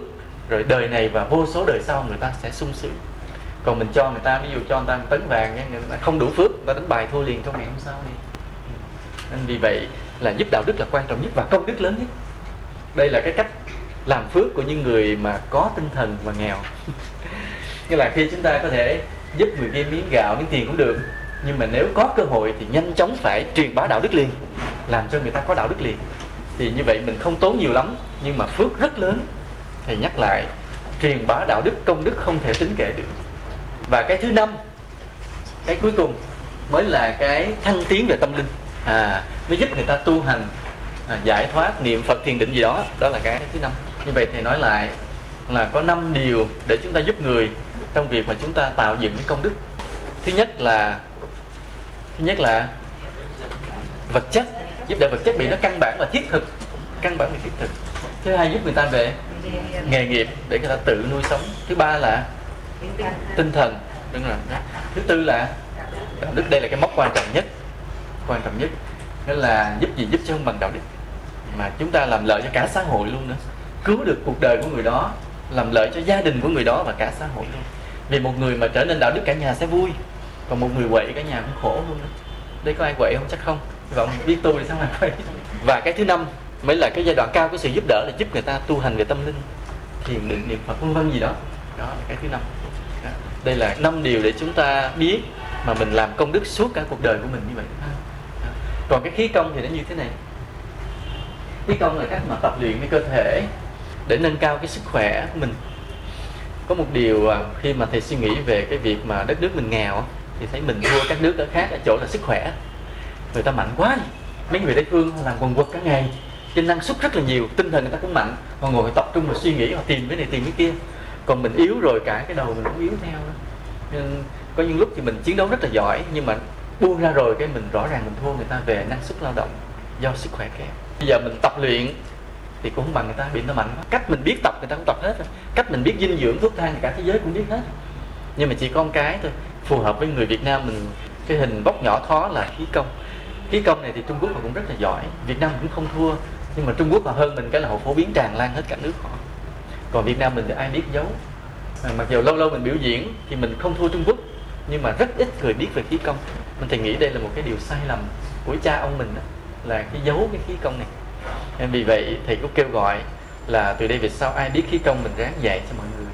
Rồi đời này và vô số đời sau người ta sẽ sung sướng. Còn mình cho người ta, ví dụ cho người ta một tấn vàng người ta không đủ phước, người ta đánh bài thua liền trong ngày hôm sau đi. Nên vì vậy là giúp đạo đức là quan trọng nhất và công đức lớn nhất. Đây là cái cách làm phước của những người mà có tinh thần và nghèo nghĩa là khi chúng ta có thể giúp người kia miếng gạo miếng tiền cũng được. Nhưng mà nếu có cơ hội thì nhanh chóng phải truyền bá đạo đức liền làm cho người ta có đạo đức liền. Thì như vậy mình không tốn nhiều lắm nhưng mà phước rất lớn. Thầy nhắc lại truyền bá đạo đức công đức không thể tính kể được. Và cái thứ năm cái cuối cùng mới là cái thăng tiến về tâm linh. À mới giúp người ta tu hành à, giải thoát niệm phật thiền định gì đó. Đó là cái thứ năm. Như vậy thầy nói lại là có năm điều để chúng ta giúp người trong việc mà chúng ta tạo dựng cái công đức. Thứ nhất là, thứ nhất là vật chất, giúp đỡ vật chất bị nó căn bản và thiết thực, căn bản và thiết thực. Thứ hai giúp người ta về nghề nghiệp để người ta tự nuôi sống. Thứ ba là tinh thần, đúng rồi thứ tư là đạo đức, đây là cái mốc quan trọng nhất, quan trọng nhất. Đó là giúp gì giúp cho không bằng đạo đức. Mà chúng ta làm lợi cho cả xã hội luôn nữa. Cứu được cuộc đời của người đó, làm lợi cho gia đình của người đó và cả xã hội luôn vì một người mà trở nên đạo đức cả nhà sẽ vui. Còn một người quậy cả nhà cũng khổ luôn đó. đây có ai quậy không? Chắc không. Vọng biết tu thì sao mà quậy. Và cái thứ năm mới là cái giai đoạn cao của sự giúp đỡ là giúp người ta tu hành về tâm linh, thiền định, niệm phật, vân vân gì đó. Đó là cái thứ năm. Đó. đây là năm điều để chúng ta biết mà mình làm công đức suốt cả cuộc đời của mình như vậy. Đó. còn cái khí công thì nó như thế này. Khí công là cách mà tập luyện cái cơ thể để nâng cao cái sức khỏe của mình có một điều à, khi mà thầy suy nghĩ về cái việc mà đất nước mình nghèo thì thấy mình thua các nước ở khác ở chỗ là sức khỏe. Người ta mạnh quá mấy người địa phương làm quần quật cả ngày. Trên năng suất rất là nhiều, tinh thần người ta cũng mạnh. Họ ngồi tập trung và suy nghĩ họ tìm cái này, tìm cái kia. Còn mình yếu rồi, cả cái đầu mình cũng yếu theo. Đó nên có những lúc thì mình chiến đấu rất là giỏi, nhưng mà buông ra rồi cái mình rõ ràng mình thua người ta về năng suất lao động do sức khỏe kém. Bây giờ mình tập luyện thì cũng không bằng người ta bị nó mạnh quá. Cách mình biết tập người ta cũng tập hết rồi. Cách mình biết dinh dưỡng thuốc thang thì cả thế giới cũng biết hết. Nhưng mà chỉ con cái thôi phù hợp với người Việt Nam mình. Cái hình bóc nhỏ khó là khí công. Khí công này thì Trung Quốc họ cũng rất là giỏi. Việt Nam cũng không thua nhưng mà Trung Quốc họ hơn mình cái là họ phổ biến tràn lan hết cả nước họ. Còn Việt Nam mình thì ai biết giấu. À, mặc dù lâu lâu mình biểu diễn thì mình không thua Trung Quốc nhưng mà rất ít người biết về khí công. Mình thì nghĩ đây là một cái điều sai lầm của cha ông mình đó, là cái giấu cái khí công này nên vì vậy thầy cũng kêu gọi là từ đây về sau ai biết khí công mình ráng dạy cho mọi người.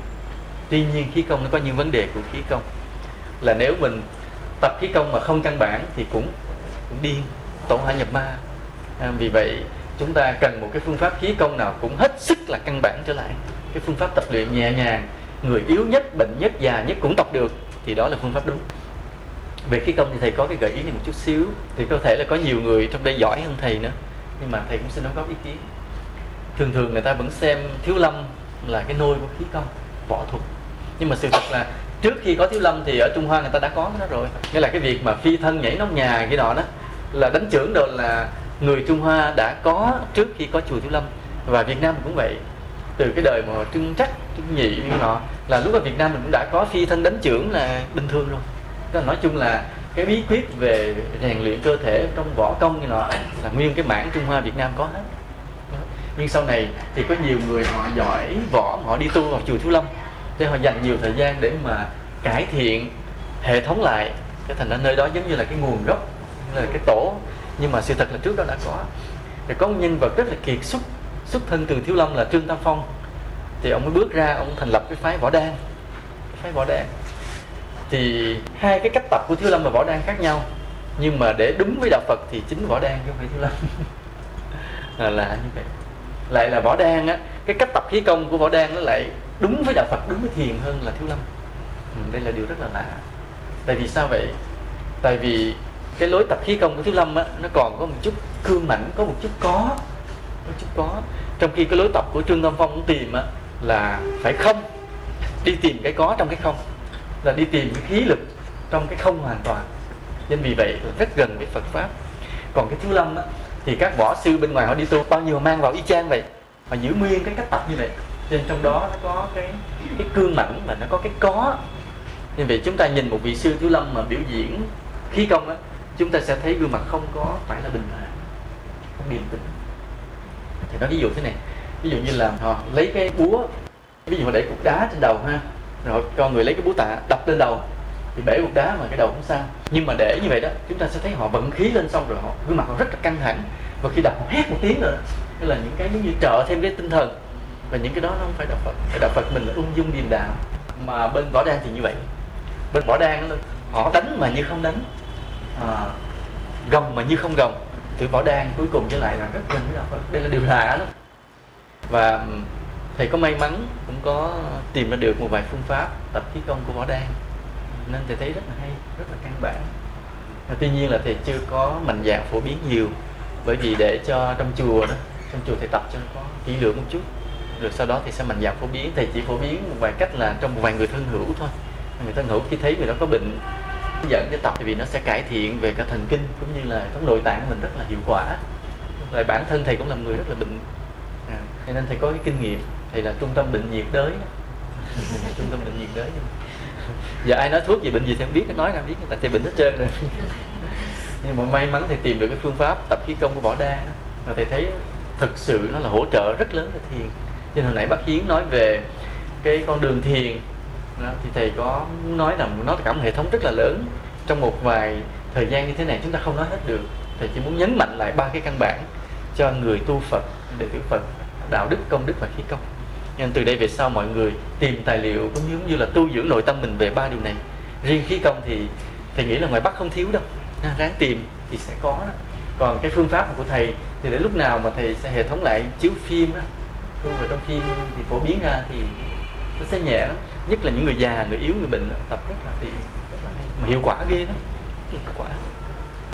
Tuy nhiên khí công nó có những vấn đề của khí công. Là nếu mình tập khí công mà không căn bản thì cũng cũng điên tổn hại nhập ma. À, vì vậy chúng ta cần một cái phương pháp khí công nào cũng hết sức là căn bản trở lại. Cái phương pháp tập luyện nhẹ nhàng người yếu nhất bệnh nhất già nhất cũng tập được thì đó là phương pháp đúng. Về khí công thì thầy có cái gợi ý này một chút xíu. Thì có thể là có nhiều người trong đây giỏi hơn thầy nữa nhưng mà thầy cũng xin đóng góp ý kiến. Thường thường người ta vẫn xem thiếu lâm là cái nôi của khí công, võ thuật. Nhưng mà sự thật là trước khi có thiếu lâm thì ở trung hoa người ta đã có cái đó rồi. Nghĩa là cái việc mà phi thân nhảy nóc nhà cái đó đó, là đánh trưởng đồ là người trung hoa đã có trước khi có chùa thiếu lâm. Và việt nam cũng vậy. Từ cái đời mà trưng trắc, trưng nhị như nọ, là lúc ở việt nam mình cũng đã có phi thân đánh trưởng là bình thường rồi. Tức là nói chung là cái bí quyết về rèn luyện cơ thể trong võ công như nọ là nguyên cái mảng trung hoa việt nam có hết. Nhưng sau này thì có nhiều người họ giỏi võ, họ đi tu vào chùa thiếu lâm. Để họ dành nhiều thời gian để mà cải thiện hệ thống lại. Cái thành ra nơi đó giống như là cái nguồn gốc là cái tổ. Nhưng mà sự thật là trước đó đã có. Thì có một nhân vật rất là kiệt xuất xuất thân từ thiếu lâm là trương tam phong. Thì ông mới bước ra, ông thành lập cái phái võ đan. Cái phái võ đan thì hai cái cách tập của thiếu lâm và võ đan khác nhau. Nhưng mà để đúng với đạo phật thì chính võ đan chứ không phải thiếu lâm. Là, là như vậy. Lại là võ đan á cái cách tập khí công của võ đan nó lại đúng với đạo phật đúng với thiền hơn là thiếu lâm. Ừ, đây là điều rất là lạ. Tại vì sao vậy? Tại vì cái lối tập khí công của thiếu lâm á nó còn có một chút cương mảnh có một chút có một chút có. Trong khi cái lối tập của trương Tâm phong cũng tìm á là phải không? Đi tìm cái có trong cái không là đi tìm cái khí lực trong cái không hoàn toàn. Nên vì vậy là rất gần với phật pháp. Còn cái thứ lâm á, thì các võ sư bên ngoài họ đi tu, bao nhiêu mang vào y chang vậy họ giữ nguyên cái cách tập như vậy. Nên trong đó nó có cái cái cương mảnh và nó có cái có. Nên vậy chúng ta nhìn một vị sư thứ lâm mà biểu diễn khí công á, chúng ta sẽ thấy gương mặt không có phải là bình thường, không điềm tĩnh. Thì nó ví dụ thế này, ví dụ như là họ lấy cái búa, ví dụ họ để cục đá trên đầu ha rồi cho người lấy cái búa tạ đập lên đầu thì bể một đá mà cái đầu không sao. Nhưng mà để như vậy đó chúng ta sẽ thấy họ vận khí lên xong rồi họ gương mặt họ rất là căng thẳng. Và khi đập họ hét một tiếng nữa tức là những cái giống như trợ thêm cái tinh thần. Và những cái đó nó không phải đạo Phật cái đạo Phật mình là ung dung điềm đạm. Mà bên võ đan thì như vậy. Bên võ đan họ đánh mà như không đánh à, gồng mà như không gồng. Từ võ đan cuối cùng trở lại là rất gần với đạo Phật. Đây là điều lạ lắm. Và thầy có may mắn cũng có tìm ra được một vài phương pháp tập khí công của võ đan. Nên thầy thấy rất là hay rất là căn bản. Và tuy nhiên là thầy chưa có mạnh dạng phổ biến nhiều bởi vì để cho trong chùa đó trong chùa thầy tập cho nó có kỹ lưỡng một chút rồi sau đó thì sẽ mạnh dạng phổ biến. Thầy chỉ phổ biến một vài cách là trong một vài người thân hữu thôi. Người thân hữu khi thấy người đó có bệnh dẫn cho tập thì vì nó sẽ cải thiện về cả thần kinh cũng như là các nội tạng của mình rất là hiệu quả. Lại bản thân thầy cũng là người rất là bệnh. À, nên thầy có cái kinh nghiệm thầy là trung tâm bệnh nhiệt đới. Trung tâm bệnh nhiệt đới. Giờ ai nói thuốc gì bệnh gì thì không biết nói ra biết tại thầy bệnh hết trơn rồi. Nhưng mà may mắn thầy tìm được cái phương pháp tập khí công của võ đa. Và thầy thấy thực sự nó là hỗ trợ rất lớn cho thiền. Nên hồi nãy bác hiến nói về cái con đường thiền. Đó, thì thầy có nói rằng nó cả một hệ thống rất là lớn. Trong một vài thời gian như thế này chúng ta không nói hết được. Thầy chỉ muốn nhấn mạnh lại ba cái căn bản cho người tu Phật đệ tử Phật đạo đức công đức và khí công nên từ đây về sau mọi người tìm tài liệu cũng giống như là tu dưỡng nội tâm mình về ba điều này. Riêng khí công thì, thầy nghĩ là ngoài bắc không thiếu đâu. Ráng tìm thì sẽ có đó. Còn cái phương pháp của thầy thì đến lúc nào mà thầy sẽ hệ thống lại chiếu phim đó. Thu vào trong phim thì phổ biến ra thì nó sẽ nhẹ lắm. Nhất là những người già, người yếu, người bệnh, tập rất là tiện mà hiệu quả ghê lắm. Hiệu quả.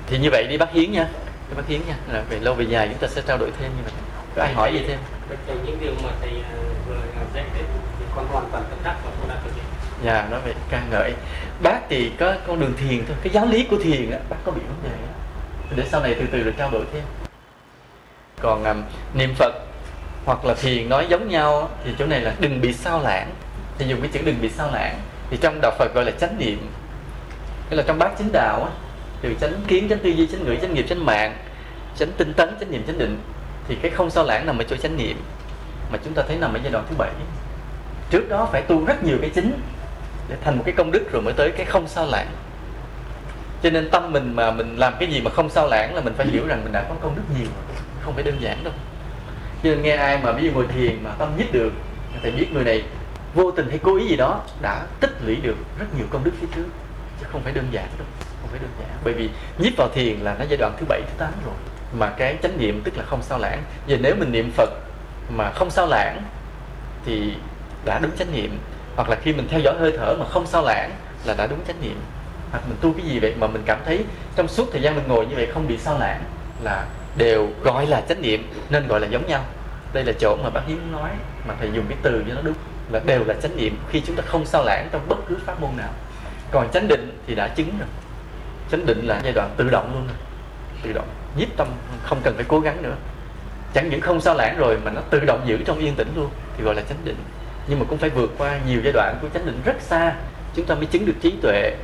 Thì như vậy đi bác hiến nha. Đi bác hiến nha. Là về lâu về dài chúng ta sẽ trao đổi thêm như vậy. Có ai hỏi gì thêm? Thầy những điều mà thầy à, vừa à, dạy đấy thì con hoàn toàn tâm đắc và con đã thực hiện. Dạ nói về ca ngợi. Bác thì có con đường thiền thôi cái giáo lý của thiền á bác có bị vấn đề á để sau này từ từ được trao đổi thêm. Còn um, niệm phật hoặc là thiền nói giống nhau thì chỗ này là đừng bị sao lãng. Thì dùng cái chữ đừng bị sao lãng thì trong đạo phật gọi là chánh niệm. Tức là trong bát chính đạo á từ chánh kiến chánh tư duy chánh ngữ chánh nghiệp chánh mạng chánh tinh tấn chánh niệm chánh định thì cái không sao lãng nằm ở chỗ chánh niệm mà chúng ta thấy nằm ở giai đoạn thứ bảy. Trước đó phải tu rất nhiều cái chính để thành một cái công đức rồi mới tới cái không sao lãng. Cho nên tâm mình mà mình làm cái gì mà không sao lãng là mình phải hiểu rằng mình đã có công đức nhiều, không phải đơn giản đâu. Cho nên nghe ai mà ví dụ ngồi thiền mà tâm nhiếp được thì biết người này vô tình hay cố ý gì đó đã tích lũy được rất nhiều công đức phía trước. Chứ không phải đơn giản đâu, không phải đơn giản. Bởi vì nhíp vào thiền là nó giai đoạn thứ bảy, thứ tám rồi mà cái chánh niệm tức là không sao lãng. Giờ nếu mình niệm phật mà không sao lãng thì đã đúng chánh niệm. Hoặc là khi mình theo dõi hơi thở mà không sao lãng là đã đúng chánh niệm. Hoặc mình tu cái gì vậy mà mình cảm thấy trong suốt thời gian mình ngồi như vậy không bị sao lãng là đều gọi là chánh niệm, nên gọi là giống nhau. Đây là chỗ mà bác hiến nói, mà thầy dùng cái từ cho nó đúng, là đều là chánh niệm khi chúng ta không sao lãng trong bất cứ pháp môn nào. Còn chánh định thì đã chứng rồi. Chánh định là giai đoạn tự động luôn rồi. Tự động nhiếp tâm không cần phải cố gắng nữa. Chẳng những không sao lãng rồi mà nó tự động giữ trong yên tĩnh luôn, thì gọi là chánh định. Nhưng mà cũng phải vượt qua nhiều giai đoạn của chánh định rất xa, chúng ta mới chứng được trí tuệ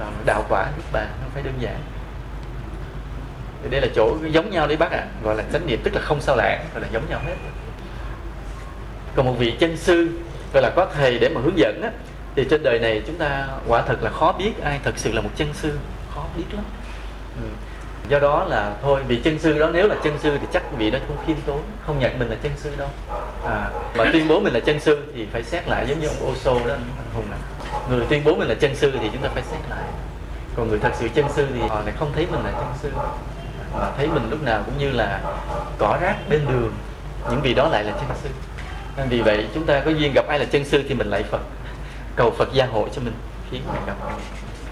à, đạo quả nước bàn không phải đơn giản. Thì đây là chỗ giống nhau đấy bác ạ à. gọi là chánh niệm, tức là không sao lãng, gọi là giống nhau hết. Còn một vị chân sư, gọi là có thầy để mà hướng dẫn á, thì trên đời này chúng ta quả thật là khó biết ai thật sự là một chân sư. Khó biết lắm. Ừ do đó là thôi vị chân sư đó nếu là chân sư thì chắc vị đó cũng khiêm tốn không nhận mình là chân sư đâu. À, mà tuyên bố mình là chân sư thì phải xét lại giống như ông ô đó anh hùng này người tuyên bố mình là chân sư thì chúng ta phải xét lại. Còn người thật sự chân sư thì họ lại không thấy mình là chân sư. Mà thấy mình lúc nào cũng như là cỏ rác bên đường những vị đó lại là chân sư. Nên vì vậy chúng ta có duyên gặp ai là chân sư thì mình lại phật. Cầu phật gia hộ cho mình khi mình gặp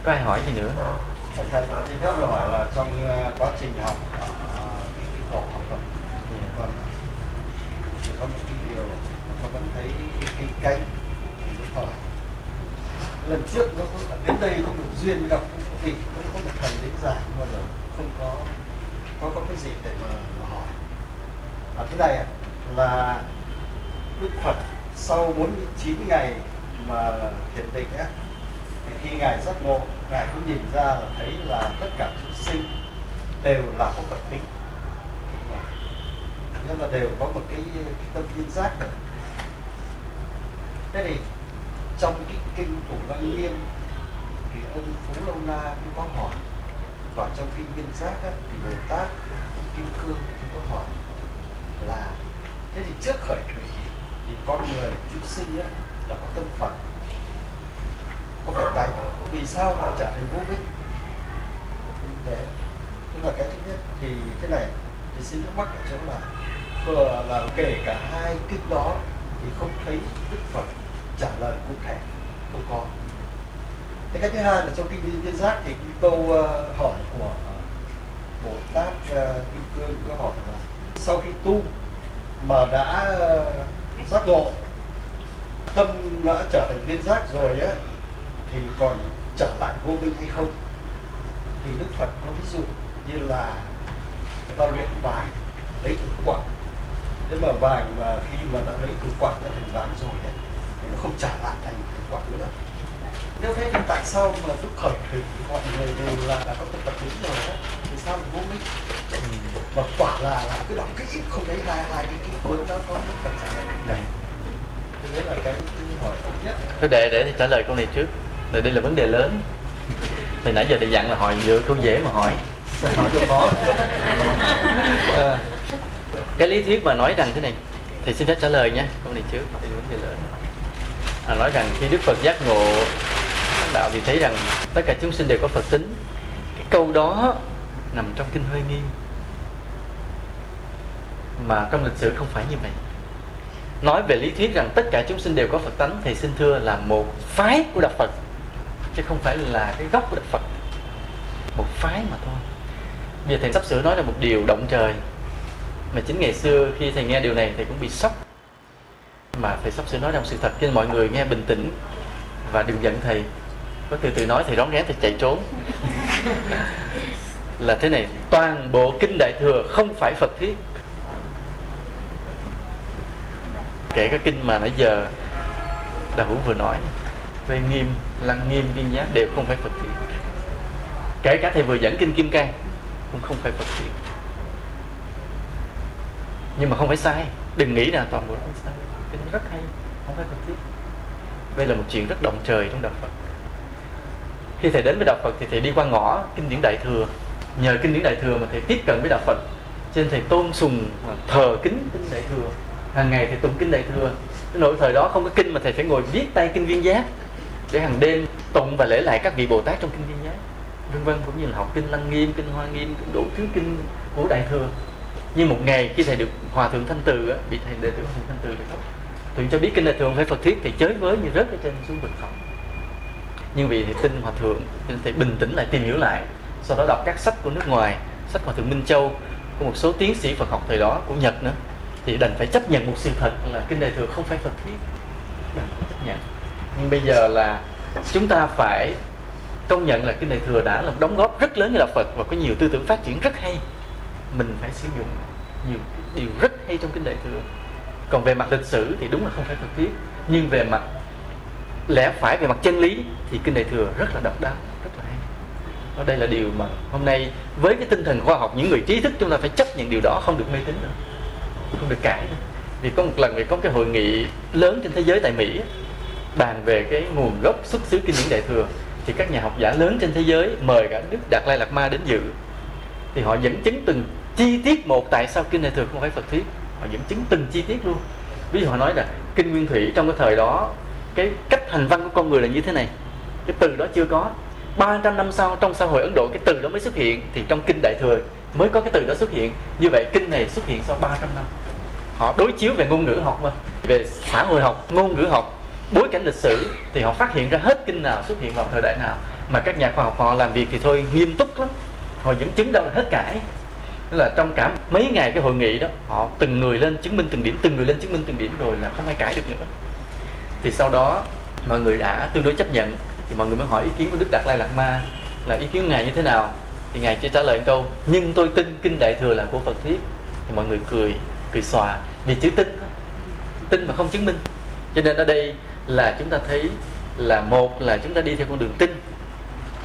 có ai hỏi gì nữa? Thầy xin rất hỏi là trong ờ, quá trình học ở cái học học tập con thì có một cái điều mà vẫn thấy cái cánh hỏi lần trước nó đến đây không được duyên gặp thì cũng có một thầy đến giảng bao giờ không có có có cái gì để mà, mà hỏi. Ở thế này là Đức Phật sau 49 ngày mà thiền định á thì khi ngài giác ngộ ngài cũng nhìn ra là thấy là tất cả chúng sinh đều là có vật tính. Nên là đều có một cái, cái tâm viên giác được thế thì trong cái kinh thủ văn Nghiêm thì ông Phú Lâu Na cũng có hỏi. Và trong kinh viên giác á, thì Bồ Tát Kim Cương cũng có hỏi là thế thì trước khởi thủy thì con người chúng sinh á, là có tâm phật có phật tánh vì sao họ trở thành vô minh thế nhưng mà cái thứ nhất thì thế này thì xin thắc mắc ở chỗ là vừa là kể cả hai kinh đó thì không thấy đức phật trả lời cụ thể không có. Thế cái thứ hai là trong kinh viên viên giác thì cái câu uh, hỏi của bồ tát uh, kim cương có hỏi là sau khi tu mà đã uh, giác ngộ tâm đã trở thành viên giác rồi á thì còn trở lại vô minh hay không? Thì đức phật có ví dụ như là ta luyện vàng lấy từ quả thế mà vàng mà khi mà đã lấy từ quả đã thành vàng rồi ấy, thì nó không trả lại thành từ quả nữa. Nếu thế thì tại sao mà lúc khởi thủy mọi người đều là là có tập tập đúng rồi đó thì sao mà vô minh? Mà quả là là cứ đọc kỹ không thấy hai hai cái cái cuốn đó có trả lời này thế là cái hỏi nhất. Để để trả lời câu này trước rồi đây là vấn đề lớn. Thì nãy giờ thầy dặn là hỏi dựa câu dễ mà hỏi. Hỏi câu khó Cái lý thuyết mà nói rằng thế này Thì xin phép trả lời nhé Câu này trước Đây là vấn đề lớn. À, Nói rằng khi Đức Phật giác ngộ đạo thì thấy rằng Tất cả chúng sinh đều có Phật tính. Cái câu đó nằm trong Kinh Hơi Nghiêm Mà trong lịch sử không phải như vậy. Nói về lý thuyết rằng tất cả chúng sinh đều có Phật tánh thì xin thưa là một phái của Đạo Phật chứ không phải là cái gốc của Đạo Phật. Một phái mà thôi. Bây giờ thầy sắp sửa nói là một điều động trời. Mà chính ngày xưa khi thầy nghe điều này, thầy cũng bị sốc. Mà thầy sắp sửa nói ra một sự thật, cho nên mọi người nghe bình tĩnh và đừng giận thầy. Có từ từ nói, thầy rón rén, thầy chạy trốn. Là thế này, toàn bộ kinh đại thừa không phải Phật thuyết. Kể các kinh mà nãy giờ đạo hữu vừa nói. Về nghiêm lăng nghiêm viên giác đều không phải phật thiện, kể cả thầy vừa dẫn kinh kim cang cũng không phải phật thiện, nhưng mà không phải sai đừng nghĩ là toàn bộ không sai kinh rất hay không phải phật thiện. đây là một chuyện rất động trời trong đạo phật. Khi thầy đến với đạo phật thì thầy đi qua ngõ kinh điển đại thừa. Nhờ kinh điển đại thừa mà thầy tiếp cận với đạo phật. Cho nên thầy tôn sùng à, thờ kính kinh đại thừa. Hàng ngày thầy tụng kinh đại thừa. Cái nỗi thời đó không có kinh mà thầy phải ngồi viết tay kinh viên giác để hàng đêm tụng và lễ lại các vị bồ tát trong kinh viên giác vân vân cũng như là học kinh lăng nghiêm kinh hoa nghiêm đủ thứ kinh của đại thừa. Nhưng một ngày khi thầy được hòa thượng thanh từ á, bị thầy đệ tử hòa thượng thanh từ được khóc thượng cho biết kinh đại thừa phải phật thuyết thì chới với như rớt ở trên xuống vực khóc nhưng vì thì tin hòa thượng nên thầy bình tĩnh lại tìm hiểu lại sau đó đọc các sách của nước ngoài sách hòa thượng minh châu của một số tiến sĩ phật học thời đó của nhật nữa thì đành phải chấp nhận một sự thật là kinh đại thừa không phải phật thuyết. Đành phải chấp nhận nhưng bây giờ là chúng ta phải công nhận là kinh đại thừa đã là đóng góp rất lớn cho đạo phật và có nhiều tư tưởng phát triển rất hay. Mình phải sử dụng nhiều điều rất hay trong kinh đại thừa. Còn về mặt lịch sử thì đúng là không phải cần thiết. Nhưng về mặt lẽ phải, về mặt chân lý thì kinh đại thừa rất là độc đáo, rất là hay. Đó đây là điều mà hôm nay với cái tinh thần khoa học, những người trí thức, chúng ta phải chấp nhận điều đó, không được mê tín nữa, không được cãi nữa. vì có một lần thì có cái hội nghị lớn trên thế giới tại Mỹ bàn về cái nguồn gốc xuất xứ kinh điển đại thừa, thì các nhà học giả lớn trên thế giới mời cả Đức Đạt Lai Lạt Ma đến dự. Thì họ dẫn chứng từng chi tiết một tại sao kinh đại thừa không phải Phật thuyết. Họ dẫn chứng từng chi tiết luôn. Ví dụ họ nói là kinh nguyên thủy trong cái thời đó, cái cách hành văn của con người là như thế này. Cái từ đó chưa có. 300 năm sau, trong xã hội Ấn Độ, cái từ đó mới xuất hiện. Thì trong kinh đại thừa mới có cái từ đó xuất hiện. Như vậy kinh này xuất hiện sau 300 năm. Họ đối chiếu về ngôn ngữ học mà. Về xã hội học, ngôn ngữ học bối cảnh lịch sử thì họ phát hiện ra hết kinh nào xuất hiện vào thời đại nào. Mà các nhà khoa học họ làm việc thì thôi, nghiêm túc lắm. Họ dẫn chứng đâu là hết cãi Tức là trong cả mấy ngày cái hội nghị đó, họ từng người lên chứng minh từng điểm, từng người lên chứng minh từng điểm rồi là không ai cãi được nữa. Thì sau đó, mọi người đã tương đối chấp nhận. Thì mọi người mới hỏi ý kiến của đức đạt lai lạt ma là ý kiến của ngài như thế nào? Thì ngài chỉ trả lời một câu, nhưng tôi tin kinh đại thừa là của phật thuyết thì mọi người cười cười xòa vì chữ tin tin mà không chứng minh. Cho nên ở đây là chúng ta thấy là một là chúng ta đi theo con đường tin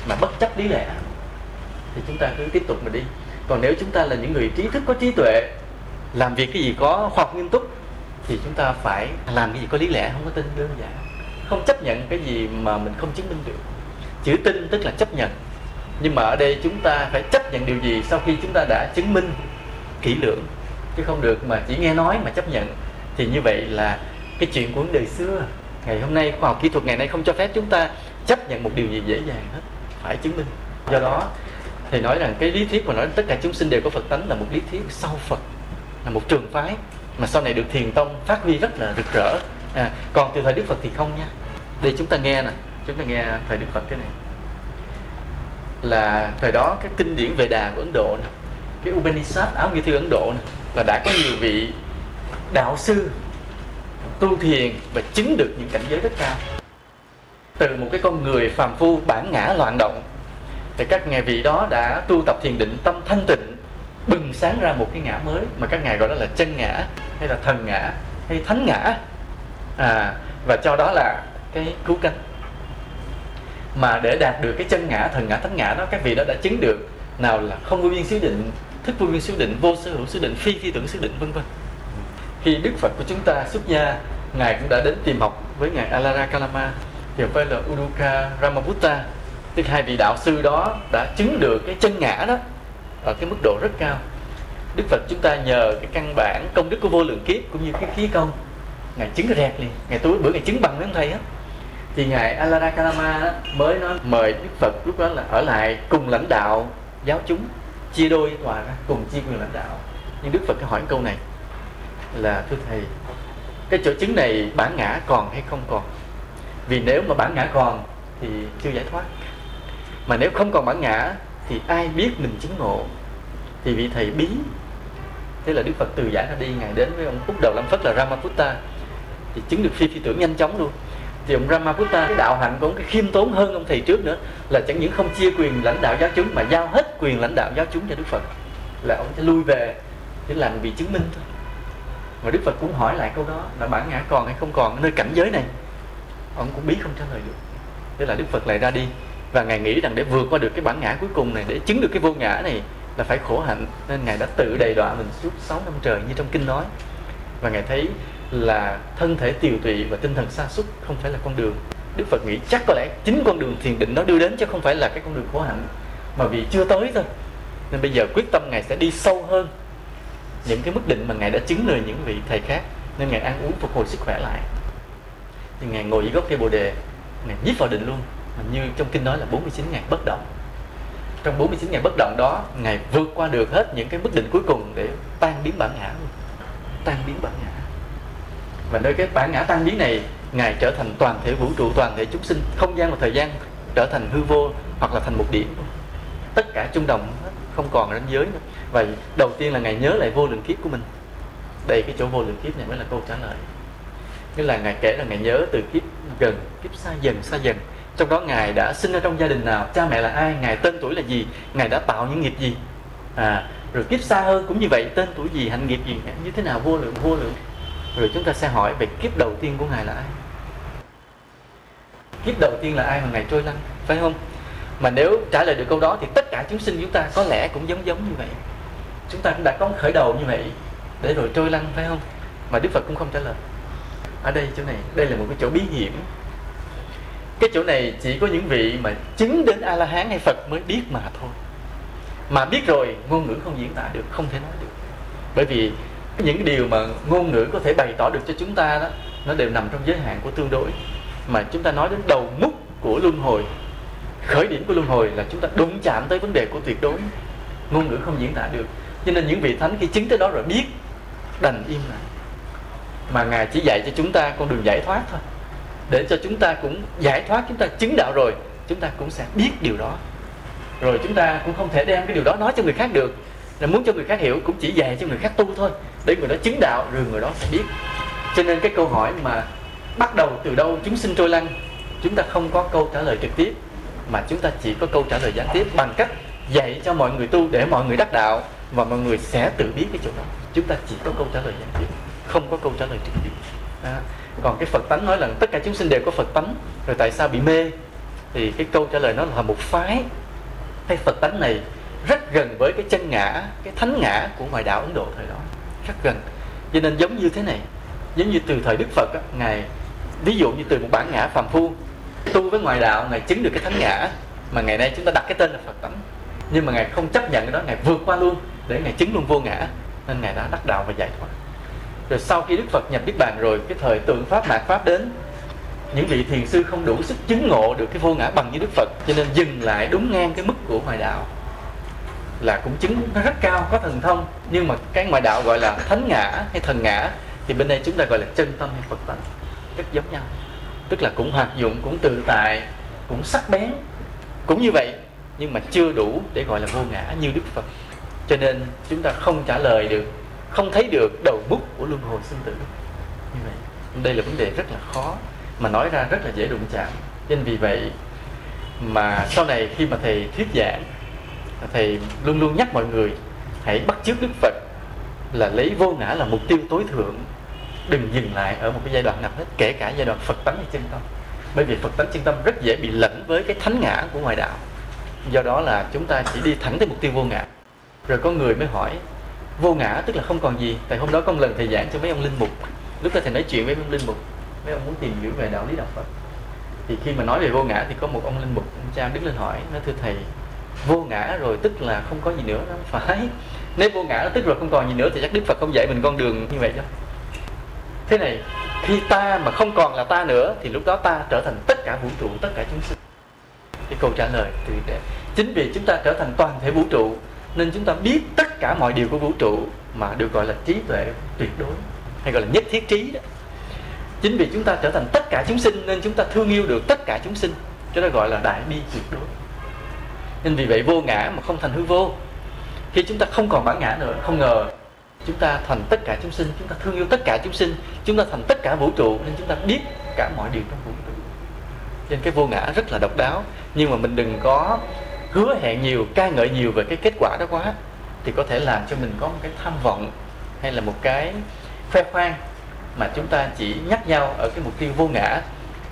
mà bất chấp lý lẽ. Thì chúng ta cứ tiếp tục mà đi. Còn nếu chúng ta là những người trí thức, có trí tuệ, làm việc cái gì có khoa học nghiêm túc, thì chúng ta phải làm cái gì có lý lẽ, không có tin đơn giản. Không chấp nhận cái gì mà mình không chứng minh được. Chữ tin tức là chấp nhận. Nhưng mà ở đây chúng ta phải chấp nhận điều gì sau khi chúng ta đã chứng minh kỹ lưỡng? Chứ không được mà chỉ nghe nói mà chấp nhận. Thì như vậy là cái chuyện của đời xưa ngày hôm nay khoa học kỹ thuật ngày nay không cho phép chúng ta chấp nhận một điều gì dễ dàng hết phải chứng minh. Do đó thì nói rằng cái lý thuyết mà nói tất cả chúng sinh đều có phật tánh là một lý thuyết sau phật là một trường phái mà sau này được thiền tông phát huy rất là rực rỡ. À, còn từ thời đức phật thì không nha. Đây chúng ta nghe nè chúng ta nghe thời đức phật cái này. Là thời đó cái kinh điển về đà của ấn độ nè cái upanishad áo nghĩa thư ấn độ nè là đã có nhiều vị đạo sư tu thiền và chứng được những cảnh giới rất cao. Từ một cái con người phàm phu bản ngã loạn động thì các ngài vị đó đã tu tập thiền định tâm thanh tịnh bừng sáng ra một cái ngã mới mà các ngài gọi đó là chân ngã hay là thần ngã hay thánh ngã. À, và cho đó là cái cứu cánh. Mà để đạt được cái chân ngã thần ngã thánh ngã đó các vị đó đã chứng được nào là không vô biên xứ định thức vô biên xứ định vô sở hữu xứ định phi phi tưởng xứ định vân vân khi đức phật của chúng ta xuất gia, ngài cũng đã đến tìm học với ngài alara kalama thì phải là uduka ramabutta tức hai vị đạo sư đó đã chứng được cái chân ngã đó ở cái mức độ rất cao. Đức phật chúng ta nhờ cái căn bản công đức của vô lượng kiếp cũng như cái khí công, ngài chứng rẹt liền. Ngày tối, bữa ngày chứng bằng với ông thầy á. Thì ngài Alara Kalama mới nói, mời Đức Phật lúc đó là ở lại cùng lãnh đạo giáo chúng, chia đôi tòa ra, cùng chia quyền lãnh đạo. Nhưng Đức Phật hỏi câu này là, thưa thầy, cái chỗ chứng này bản ngã còn hay không còn? Vì nếu mà bản ngã còn thì chưa giải thoát. Mà nếu không còn bản ngã thì ai biết mình chứng ngộ? Thì vị thầy bí, thế là đức phật từ giải ra đi, ngài đến với ông phúc đầu lâm phất là ramaputta thì chứng được phi phi tưởng nhanh chóng luôn. Thì ông ramaputta cái đạo hạnh của ông, cái khiêm tốn hơn ông thầy trước nữa, là chẳng những không chia quyền lãnh đạo giáo chúng, mà giao hết quyền lãnh đạo giáo chúng cho đức phật. Là ông sẽ lui về để làm vị chứng minh thôi mà đức phật cũng hỏi lại câu đó là bản ngã còn hay không còn? Nơi cảnh giới này. Ông cũng bí không trả lời được. Thế là đức phật lại ra đi và ngài nghĩ rằng để vượt qua được cái bản ngã cuối cùng này, để chứng được cái vô ngã này là phải khổ hạnh. Nên ngài đã tự đầy đọa mình suốt 6 năm trời như trong kinh nói. Và ngài thấy là thân thể tiều tụy và tinh thần sa sút không phải là con đường. Đức phật nghĩ chắc có lẽ chính con đường thiền định nó đưa đến chứ không phải là cái con đường khổ hạnh mà vì chưa tới thôi. Nên bây giờ quyết tâm ngài sẽ đi sâu hơn những cái mức định mà ngài đã chứng lời những vị thầy khác. Nên ngài ăn uống phục hồi sức khỏe lại. Thì ngài ngồi dưới gốc cây bồ đề, ngài nhíp vào định luôn. Mà như trong kinh nói là 49 ngày bất động. Trong 49 ngày bất động đó, ngài vượt qua được hết những cái mức định cuối cùng để tan biến bản ngã luôn. Tan biến bản ngã. Và nơi cái bản ngã tan biến này, ngài trở thành toàn thể vũ trụ, toàn thể chúng sinh, không gian và thời gian trở thành hư vô hoặc là thành một điểm. Tất cả trung đồng không còn ranh giới nữa. Vậy đầu tiên là ngài nhớ lại vô lượng kiếp của mình. Đây cái chỗ vô lượng kiếp này mới là câu trả lời. Nghĩa là ngài kể là ngài nhớ từ kiếp gần, kiếp xa dần xa dần. Trong đó ngài đã sinh ra trong gia đình nào, cha mẹ là ai, ngài tên tuổi là gì, ngài đã tạo những nghiệp gì? À rồi kiếp xa hơn cũng như vậy, tên tuổi gì, hạnh nghiệp gì, như thế nào, vô lượng vô lượng. Rồi chúng ta sẽ hỏi về kiếp đầu tiên của ngài là ai? Kiếp đầu tiên là ai mà ngài trôi lăn, phải không? Mà nếu trả lời được câu đó thì tất cả chúng sinh chúng ta có lẽ cũng giống giống như vậy. Chúng ta cũng đã có khởi đầu như vậy để rồi trôi lăn, phải không? Mà đức phật cũng không trả lời. Ở đây, chỗ này, đây là một cái chỗ bí hiểm. Cái chỗ này chỉ có những vị mà chứng đến a la hán hay phật mới biết mà thôi. Mà biết rồi, ngôn ngữ không diễn tả được, không thể nói được. Bởi vì những điều mà ngôn ngữ có thể bày tỏ được cho chúng ta đó, nó đều nằm trong giới hạn của tương đối. Mà chúng ta nói đến đầu mút của luân hồi khởi điểm của luân hồi là chúng ta đụng chạm tới vấn đề của tuyệt đối. Ngôn ngữ không diễn tả được. Cho nên những vị thánh khi chứng tới đó rồi biết, đành im lặng. Mà ngài chỉ dạy cho chúng ta con đường giải thoát thôi. Để cho chúng ta cũng giải thoát, chúng ta chứng đạo rồi, chúng ta cũng sẽ biết điều đó. Rồi chúng ta cũng không thể đem cái điều đó nói cho người khác được. Là muốn cho người khác hiểu, cũng chỉ dạy cho người khác tu thôi. Để người đó chứng đạo, rồi người đó sẽ biết. Cho nên cái câu hỏi mà bắt đầu từ đâu, chúng sinh trôi lăn, chúng ta không có câu trả lời trực tiếp mà chúng ta chỉ có câu trả lời gián tiếp bằng cách dạy cho mọi người tu để mọi người đắc đạo và mọi người sẽ tự biết cái chỗ đó. Chúng ta chỉ có câu trả lời gián tiếp không có câu trả lời trực tiếp. À, còn cái phật tánh nói là tất cả chúng sinh đều có phật tánh rồi tại sao bị mê? Thì cái câu trả lời nó là một phái. Cái phật tánh này rất gần với cái chân ngã cái thánh ngã của ngoại đạo ấn độ thời đó. Rất gần. Cho nên giống như thế này giống như từ thời đức phật á, ngài ví dụ như từ một bản ngã phàm phu tu với ngoại đạo, ngài chứng được cái thánh ngã mà ngày nay chúng ta đặt cái tên là phật tánh. Nhưng mà ngài không chấp nhận cái đó, ngài vượt qua luôn để ngài chứng luôn vô ngã. Nên ngài đã đắc đạo và giải thoát. Rồi sau khi đức phật nhập niết bàn rồi, cái thời tượng pháp, mạt pháp đến, những vị thiền sư không đủ sức chứng ngộ được cái vô ngã bằng như đức phật, cho nên dừng lại đúng ngang cái mức của ngoại đạo. Là cũng chứng nó rất cao, có thần thông, nhưng mà cái ngoại đạo gọi là thánh ngã hay thần ngã, thì bên đây chúng ta gọi là chân tâm hay phật tánh. Rất giống nhau tức là cũng hoạt dụng, cũng tự tại, cũng sắc bén. Cũng như vậy, nhưng mà chưa đủ để gọi là vô ngã như đức phật. Cho nên chúng ta không trả lời được, không thấy được đầu bút của luân hồi sinh tử. Như vậy, đây là vấn đề rất là khó, mà nói ra rất là dễ đụng chạm. Nên vì vậy mà sau này khi mà thầy thuyết giảng, thầy luôn luôn nhắc mọi người, hãy bắt chước đức phật là lấy vô ngã là mục tiêu tối thượng đừng dừng lại ở một cái giai đoạn nào hết, kể cả giai đoạn phật tánh hay chân tâm. Bởi vì phật tánh, chân tâm rất dễ bị lẫn với cái thánh ngã của ngoại đạo. Do đó là chúng ta chỉ đi thẳng tới mục tiêu vô ngã. Rồi có người mới hỏi, vô ngã tức là không còn gì, tại hôm đó có một lần thầy giảng cho mấy ông linh mục. Lúc đó thầy nói chuyện với mấy ông linh mục, mấy ông muốn tìm hiểu về đạo lý đạo phật. Thì khi mà nói về vô ngã thì có một ông linh mục, ông cha đứng lên hỏi, nói thưa thầy, vô ngã rồi tức là không có gì nữa đó. Phải. Nếu vô ngã tức rồi không còn gì nữa thì chắc đức phật không dạy mình con đường như vậy đâu thế này, khi ta mà không còn là ta nữa, thì lúc đó ta trở thành tất cả vũ trụ, tất cả chúng sinh. Cái câu trả lời từ để chính vì chúng ta trở thành toàn thể vũ trụ, nên chúng ta biết tất cả mọi điều của vũ trụ mà được gọi là trí tuệ tuyệt đối, hay gọi là nhất thiết trí đó. Chính vì chúng ta trở thành tất cả chúng sinh, nên chúng ta thương yêu được tất cả chúng sinh. Cho đó gọi là đại bi tuyệt đối. Nên vì vậy vô ngã mà không thành hư vô. Khi chúng ta không còn bản ngã nữa, không ngờ chúng ta thành tất cả chúng sinh, chúng ta thương yêu tất cả chúng sinh, chúng ta thành tất cả vũ trụ, nên chúng ta biết cả mọi điều trong vũ trụ. Nên cái vô ngã rất là độc đáo, nhưng mà mình đừng có hứa hẹn nhiều, ca ngợi nhiều về cái kết quả đó quá, thì có thể làm cho mình có một cái tham vọng hay là một cái khoe khoang mà chúng ta chỉ nhắc nhau ở cái mục tiêu vô ngã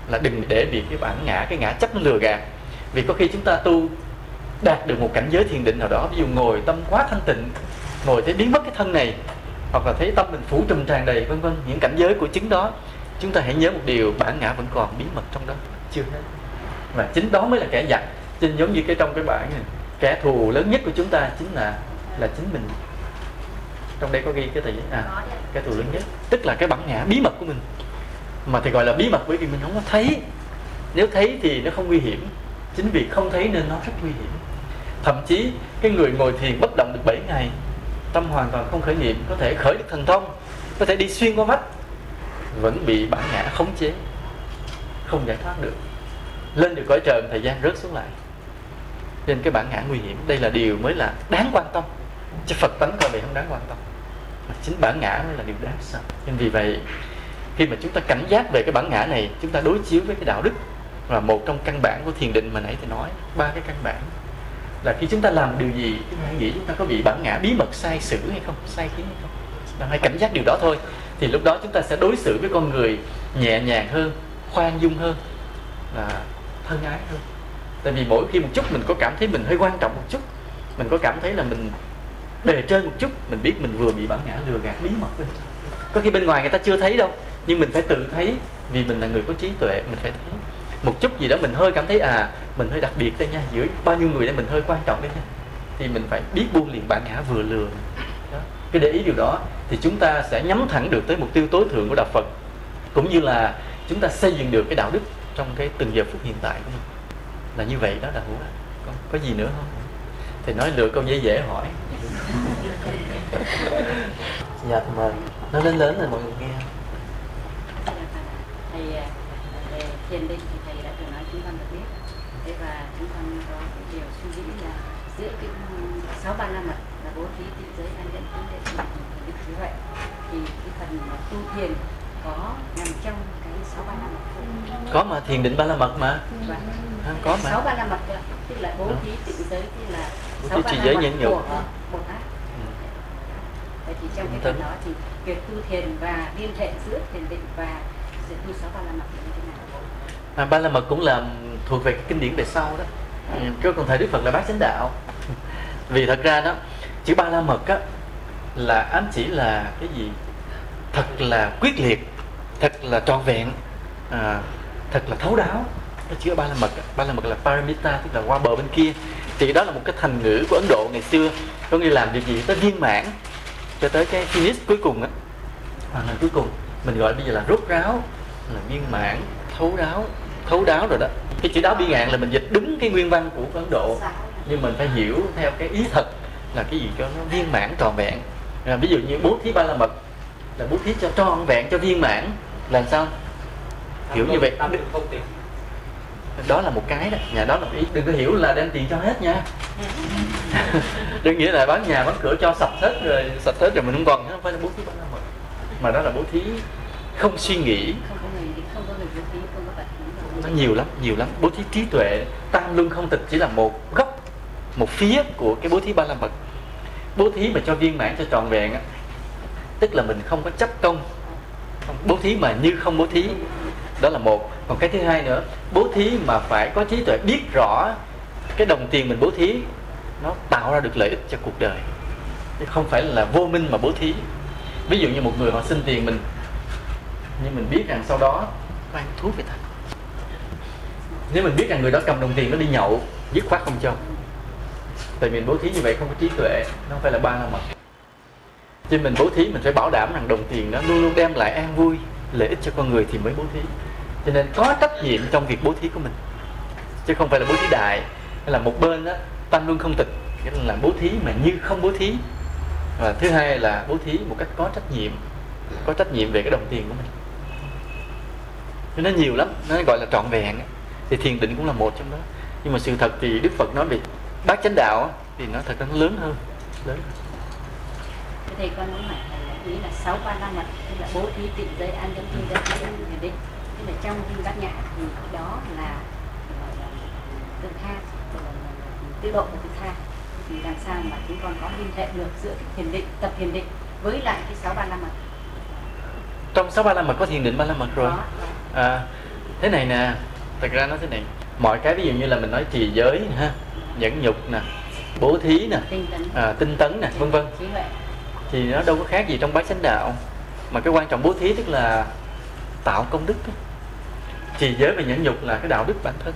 là đừng để bị cái bản ngã, cái ngã chấp nó lừa gạt. Vì có khi chúng ta tu đạt được một cảnh giới thiền định nào đó, ví dụ ngồi tâm quá thanh tịnh ngồi thấy biến mất cái thân này hoặc là thấy tâm mình phủ trùm tràn đầy vân vân những cảnh giới của chứng đó. Chúng ta hãy nhớ một điều bản ngã vẫn còn bí mật trong đó. Chưa hết. Và chính đó mới là kẻ giặc. Chính giống như cái trong cái bản này kẻ thù lớn nhất của chúng ta chính là là chính mình. Trong đây có ghi cái gì? À cái thù lớn nhất. Tức là cái bản ngã bí mật của mình. Mà thì gọi là bí mật bởi vì mình không có thấy. Nếu thấy thì nó không nguy hiểm. Chính vì không thấy nên nó rất nguy hiểm. Thậm chí cái người ngồi thiền bất động được 7 ngày tâm hoàn toàn không khởi niệm, có thể khởi được thần thông, có thể đi xuyên qua mắt, vẫn bị bản ngã khống chế, không giải thoát được. Lên được cõi trời, thời gian rớt xuống lại. Nên cái bản ngã nguy hiểm, đây là điều mới là đáng quan tâm. Chứ phật tánh coi vậy không đáng quan tâm. Mà chính bản ngã mới là điều đáng sợ. Nên vì vậy, khi mà chúng ta cảnh giác về cái bản ngã này, chúng ta đối chiếu với cái đạo đức, là một trong căn bản của thiền định mà nãy thì nói, ba cái căn bản là khi chúng ta làm điều gì, chúng ta nghĩ chúng ta có bị bản ngã, bí mật sai sử hay không? Sai khiến hay không? Ta hãy cảnh giác điều đó thôi. Thì lúc đó chúng ta sẽ đối xử với con người nhẹ nhàng hơn, khoan dung hơn là thân ái hơn. Tại vì mỗi khi một chút mình có cảm thấy mình hơi quan trọng một chút, mình có cảm thấy là mình bề trên một chút, mình biết mình vừa bị bản ngã, lừa gạt, bí mật lên có khi bên ngoài người ta chưa thấy đâu, nhưng mình phải tự thấy vì mình là người có trí tuệ, mình phải thấy một chút gì đó mình hơi cảm thấy à mình hơi đặc biệt đây nha giữa bao nhiêu người đây mình hơi quan trọng đây nha. Thì mình phải biết buông liền bản ngã vừa lừa. Đó. cái để ý điều đó thì chúng ta sẽ nhắm thẳng được tới mục tiêu tối thượng của đạo Phật cũng như là chúng ta xây dựng được cái đạo đức trong cái từng giờ phút hiện tại của mình. Là như vậy đó là hữu có, có gì nữa không? Thì nói lựa câu dễ dễ hỏi. Dạ mời. Nó lớn lớn rồi mọi người nghe. Thầy thiền định thì thầy đã từng nói chúng ta được biết thế và chúng ta có cái điều suy nghĩ là giữa cái sáu ba mật là bố trí tịnh giới an nhẫn tính đệ định như vậy. Thì cái phần mà tu thiền có nằm trong cái sáu ba không? có mà thiền định ba la mật mà. Và à, có mà. Sáu ba la mật tức là bố trí tịnh giới tức là sáu ba la mật của bồ tát. Vậy thì trong cái phần đó thì việc tu thiền và liên hệ giữa thiền định và sự tu sáu ba la mật như thế nào? À, ba la mật cũng là thuộc về cái kinh điển về sau đó Ừ, cái còn thầy đức phật là bác chánh đạo. Vì thật ra đó chữ ba la mật á là ám chỉ là cái gì? Thật là quyết liệt thật là trọn vẹn à, thật là thấu đáo cái chữ ba la mật ba la mật là paramita tức là qua bờ bên kia. Thì đó là một cái thành ngữ của ấn độ ngày xưa có nghĩa làm việc gì tới viên mãn cho tới cái finish cuối cùng á. Hoàn thành cuối cùng mình gọi bây giờ là rốt ráo là viên mãn thấu đáo thấu đáo rồi đó cái chữ đáo bi ngạn là mình dịch đúng cái nguyên văn của ấn độ. Nhưng mình phải hiểu theo cái ý thật là cái gì cho nó viên mãn tròn vẹn. À, ví dụ như bố thí ba la mật là bố thí cho tròn vẹn cho viên mãn là sao? Hiểu như vậy. đó là một cái đó nhà đó là một ý. Đừng có hiểu là đem tiền cho hết nha. Đừng nghĩa là bán nhà bán cửa cho sạch hết rồi sạch hết rồi mình không còn không phải là bố thí ba la mật mà đó là bố thí không suy nghĩ không có người không có người bố thí không có vật nó nhiều lắm nhiều lắm. Bố thí trí tuệ tăng luân không tịch chỉ là một góc, một phía của cái bố thí ba la mật. Bố thí mà cho viên mãn cho trọn vẹn á, tức là mình không có chấp công. Bố thí mà như không bố thí, đó là một. Còn cái thứ hai nữa, bố thí mà phải có trí tuệ biết rõ cái đồng tiền mình bố thí, nó tạo ra được lợi ích cho cuộc đời. Chứ không phải là vô minh mà bố thí. Ví dụ như một người họ xin tiền mình, nhưng mình biết rằng sau đó mang thuốc về ta nếu mình biết rằng người đó cầm đồng tiền nó đi nhậu, dứt khoát không cho. Tại mình bố thí như vậy không có trí tuệ, nó không phải là ba la mật cho mình bố thí mình phải bảo đảm rằng đồng tiền đó luôn luôn đem lại an vui, lợi ích cho con người thì mới bố thí. Cho nên có trách nhiệm trong việc bố thí của mình, chứ không phải là bố thí đại. Hay là một bên đó tăng luôn không tịch, nghĩa là bố thí mà như không bố thí. Và thứ hai là bố thí một cách có trách nhiệm, có trách nhiệm về cái đồng tiền của mình. Cho nó nhiều lắm, nó gọi là trọn vẹn ấy thì thiền định cũng là một trong đó. Nhưng mà sự thật thì đức phật nói về bát chánh đạo thì nó thật nó lớn hơn lớn hơn. Thầy con muốn hỏi thầy là ý là sáu ba la mật tức là bố thí tịnh giới an dân dân thiện định. Tức là trong kinh bát nhã thì đó là tự tha tự độ và tự tha. Thì làm sao mà chúng con có liên hệ được giữa cái thiền định tập thiền định với lại cái sáu ba la mật trong sáu ba la mật có thiền định ba la mật rồi. À, thế này nè thật ra nó thế này mọi cái ví dụ như là mình nói trì giới ha nhẫn nhục nè bố thí nè tinh tấn. à, tinh tấn nè vân vân. Thì nó đâu có khác gì trong bát chánh đạo. Mà cái quan trọng bố thí tức là tạo công đức trì giới và nhẫn nhục là cái đạo đức bản thân.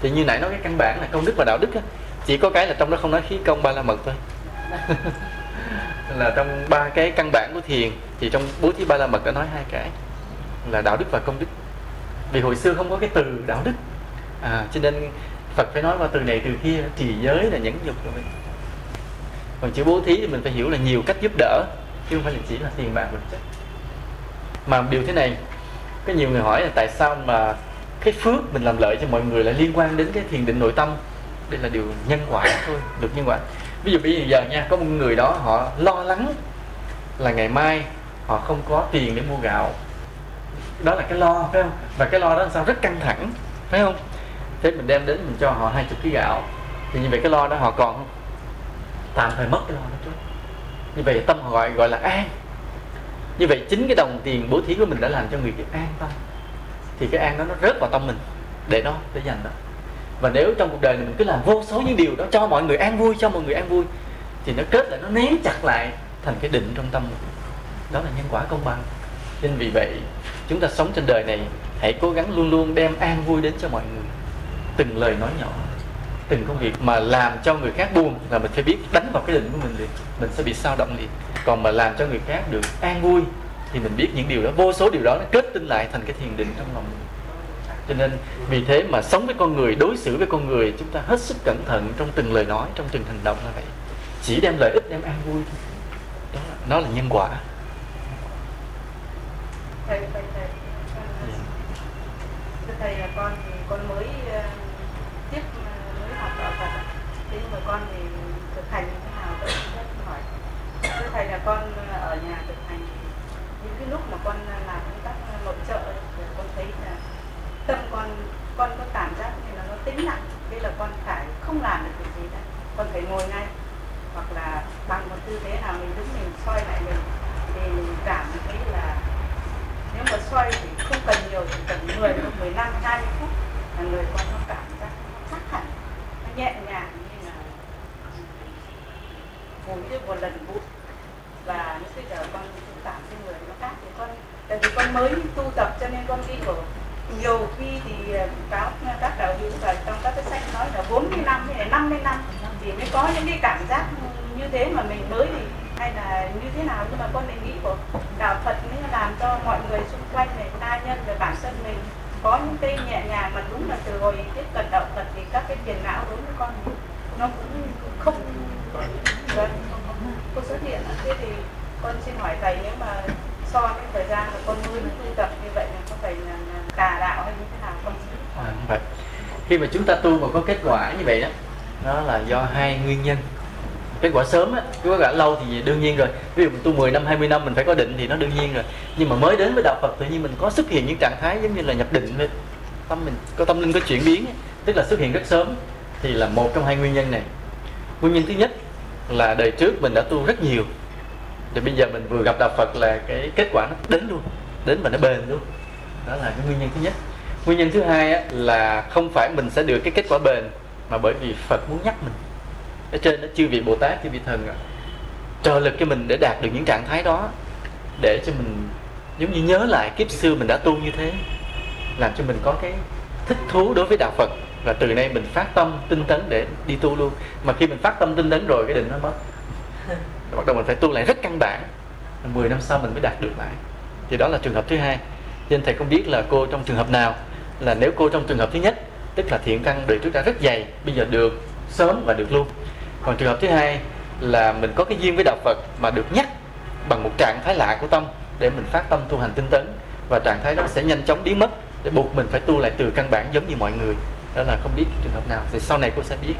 Thì như nãy nói cái căn bản là công đức và đạo đức chỉ có cái là trong đó không nói khí công ba la mật thôi. Là trong ba cái căn bản của thiền thì trong bố thí ba la mật đã nói hai cái là đạo đức và công đức vì hồi xưa không có cái từ đạo đức. À, cho nên Phật phải nói qua từ này từ kia trì giới là nhẫn nhục rồi. Còn chữ bố thí thì mình phải hiểu là nhiều cách giúp đỡ chứ không phải là chỉ là tiền bạc vật chất mà điều thế này có nhiều người hỏi là tại sao mà cái phước mình làm lợi cho mọi người lại liên quan đến cái thiền định nội tâm? Đây là điều nhân quả thôi được nhân quả. Ví dụ bây giờ nha có một người đó họ lo lắng là ngày mai họ không có tiền để mua gạo đó là cái lo, phải không? Và cái lo đó làm sao rất căng thẳng, phải không? Thế mình đem đến mình cho họ hai chục ký gạo. Thì như vậy cái lo đó họ còn không? Tạm thời mất cái lo đó trước. Như vậy tâm họ gọi gọi là an. Như vậy chính cái đồng tiền bố thí của mình đã làm cho người kia an tâm. Thì cái an đó nó rớt vào tâm mình để đó để dành đó. Và nếu trong cuộc đời này mình cứ làm vô số những điều đó cho mọi người an vui, cho mọi người an vui, thì nó kết lại, nó nén chặt lại thành cái định trong tâm mình. Đó là nhân quả công bằng. Nên vì vậy chúng ta sống trên đời này hãy cố gắng luôn luôn đem an vui đến cho mọi người. Từng lời nói nhỏ từng công việc mà làm cho người khác buồn là mình phải biết đánh vào cái định của mình liền. Mình sẽ bị sao động liền. Còn mà làm cho người khác được an vui thì mình biết những điều đó vô số điều đó nó kết tinh lại thành cái thiền định trong lòng mình. Cho nên vì thế mà sống với con người đối xử với con người chúng ta hết sức cẩn thận trong từng lời nói trong từng hành động là vậy. Chỉ đem lợi ích đem an vui thôi. Đó là, nó là nhân quả thầy thầy thầy. Thưa thầy là con thì con mới ờ, tiếp ờ, mới học đạo Phật thế nhưng mà con thì thực hành như thế nào tôi rất hỏi. Thưa thầy là con ờ, ở nhà thực hành thì những cái lúc mà con làm công tác nội trợ thì con thấy là tâm con con có cảm giác như là nó tĩnh lặng. Đây là con phải không làm được cái gì đó con phải ngồi ngay. Hoặc là bằng một tư thế nào mình đứng mình soi lại mình thì cảm thấy là nếu mà xoay thì không cần nhiều chỉ cần 10 đến 15 20 phút là người con nó cảm giác nó chắc hẳn nó nhẹ nhàng như là ngồi như một lần bút và nó bây giờ con cũng cảm thấy người nó khác thì con tại vì con mới tu tập cho nên con đi của nhiều khi thì ờ, cáo các đạo hữu và trong các cái sách nói là 40 năm hay là 50 năm thì mới có những cái cảm giác như thế mà mình mới thì hay là như thế nào? Nhưng mà con lại nghĩ của đạo Phật mới làm cho mọi người xung quanh này ta nhân và bản thân mình có những cái nhẹ nhàng mà đúng là từ hồi tiếp cận đạo Phật thì các cái tiền não đối với con nó cũng không vâng, xuất hiện thế thì con xin hỏi thầy nếu mà so với thời gian mà con mới tu tập như vậy là có phải là, tà đạo hay như thế nào? Con à, vậy. Khi mà chúng ta tu mà có kết quả như vậy đó đó là do hai nguyên nhân kết quả sớm á kết quả lâu thì đương nhiên rồi. Ví dụ mình tu 10 năm 20 năm mình phải có định thì nó đương nhiên rồi. Nhưng mà mới đến với đạo Phật tự nhiên mình có xuất hiện những trạng thái giống như là nhập định lên. Tâm mình có tâm linh có chuyển biến ấy, tức là xuất hiện rất sớm thì là một trong hai nguyên nhân này. Nguyên nhân thứ nhất là đời trước mình đã tu rất nhiều. Thì bây giờ mình vừa gặp đạo Phật là cái kết quả nó đến luôn đến và nó bền luôn. Đó là cái nguyên nhân thứ nhất. Nguyên nhân thứ hai á, là không phải mình sẽ được cái kết quả bền mà bởi vì Phật muốn nhắc mình ở trên đó chư vị Bồ Tát chư vị thần trợ lực cho mình để đạt được những trạng thái đó để cho mình giống như nhớ lại kiếp xưa mình đã tu như thế làm cho mình có cái thích thú đối với đạo Phật. Và từ nay mình phát tâm tinh tấn để đi tu luôn. Mà khi mình phát tâm tinh tấn rồi cái định nó mất. Bắt đầu mình phải tu lại rất căn bản. 10 năm sau mình mới đạt được lại. Thì đó là trường hợp thứ hai. Nên thầy không biết là cô trong trường hợp nào là nếu cô trong trường hợp thứ nhất tức là thiện căn đời trước đã rất dày bây giờ được sớm và được luôn còn trường hợp thứ hai là mình có cái duyên với đạo Phật mà được nhắc bằng một trạng thái lạ của tâm để mình phát tâm tu hành tinh tấn. Và trạng thái đó sẽ nhanh chóng biến mất để buộc mình phải tu lại từ căn bản giống như mọi người. Đó là không biết trường hợp nào. Thì sau này cô sẽ biết.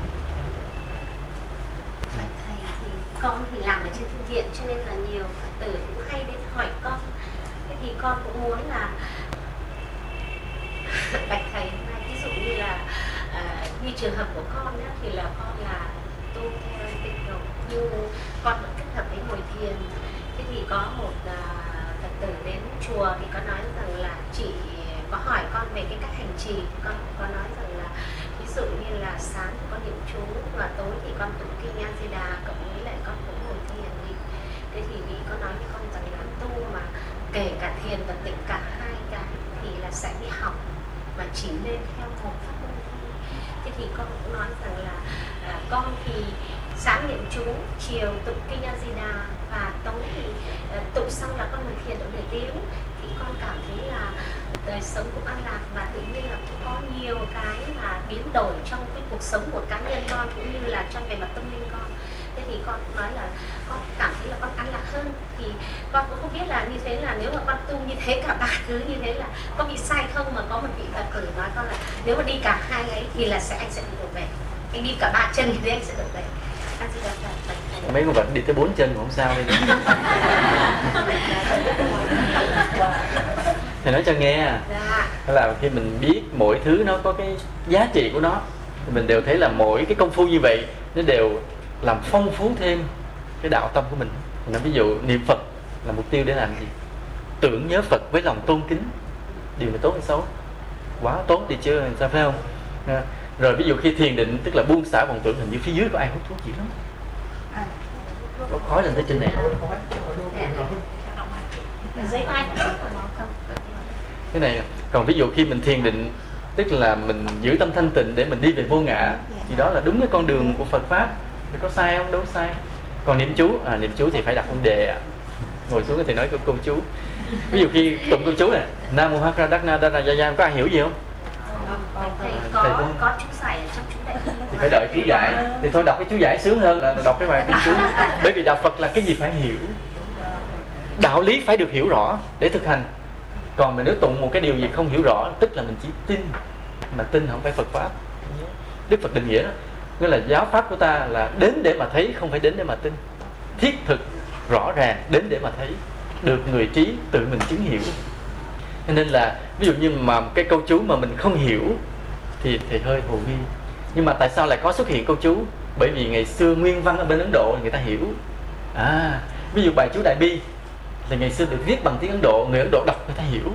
Con thì làm ở trên phương tiện cho nên là nhiều phật tử cũng hay đến hỏi con. Thế thì con cũng muốn là bạch thầy ví dụ như là à, như trường hợp của con á, thì là con là tu theo tịnh như con vẫn kết hợp với ngồi thiền. Thế thì có một à, phật tử đến chùa thì có nói rằng là chị có hỏi con về cái cách hành trì. Con có nói rằng là ví dụ như là sáng thì con niệm chú và tối thì con tụng kinh A Di Đà cộng với lại con cũng ngồi thiền đi. Thế thì vị có nói với con rằng là tu mà kể cả thiền và tịnh cả hai cái thì là sẽ đi học mà chỉ nên theo một pháp môn thôi. Thế thì con cũng nói rằng là à, con thì sáng niệm chú chiều tụng kinh A Di Đà và tối thì ờ, tụng xong là con ngồi thiền độ để tiếng thì con cảm thấy là đời sống cũng an lạc và tự nhiên là cũng có nhiều cái mà biến đổi trong cái cuộc sống của cá nhân con cũng như là trong về mặt tâm linh con. Thế thì con nói là con cảm thấy là con an lạc hơn. Thì con cũng không biết là như thế là nếu mà con tu như thế cả ba thứ như thế là có bị sai không mà có một vị phật tử nói con là nếu mà đi cả hai ấy thì là sẽ anh sẽ được về. Anh đi cả ba chân thì anh sẽ được về mấy con vật đi tới bốn chân cũng không sao đi thì nói cho nghe à. đó là khi mình biết mỗi thứ nó có cái giá trị của nó, thì mình đều thấy là mỗi cái công phu như vậy, nó đều làm phong phú thêm cái đạo tâm của mình. Là ví dụ niệm phật là mục tiêu để làm gì? Tưởng nhớ phật với lòng tôn kính. Điều này tốt hay xấu? Quá tốt thì chưa sao phải không? À, rồi ví dụ khi thiền định tức là buông xả vọng tưởng hình như phía dưới có ai hút thuốc gì lắm? Có khói lên tới trên này cái này còn ví dụ khi mình thiền định tức là mình giữ tâm thanh tịnh để mình đi về vô ngã thì đó là đúng cái con đường của Phật pháp. Thì có sai không? Đâu sai. Còn niệm chú à niệm chú thì phải đặt vấn đề ạ. Ngồi xuống thì nói câu, câu chú. Ví dụ khi tụng câu chú này nam mô hắc ra đắc na đa ra gia có ai hiểu gì không thầy Thầy có cũng- có chú giải ở trong chú đại thì phải đợi chú giải thì thôi đọc cái chú giải sướng hơn là đọc cái bài kinh chú bởi vì đạo Phật là cái gì phải hiểu. Đạo lý phải được hiểu rõ để thực hành. Còn mình nếu tụng một cái điều gì không hiểu rõ tức là mình chỉ tin mà tin không phải Phật pháp. Đức Phật định nghĩa đó. Nghĩa là giáo pháp của ta là đến để mà thấy không phải đến để mà tin. Thiết thực rõ ràng đến để mà thấy. Được người trí tự mình chứng hiểu nên là ví dụ như mà cái câu chú mà mình không hiểu thì thì hơi hồ nghi. Nhưng mà tại sao lại có xuất hiện câu chú? Bởi vì ngày xưa nguyên văn ở bên Ấn Độ người ta hiểu. À ví dụ bài chú Đại Bi thì ngày xưa được viết bằng tiếng Ấn Độ người Ấn Độ đọc người ta hiểu.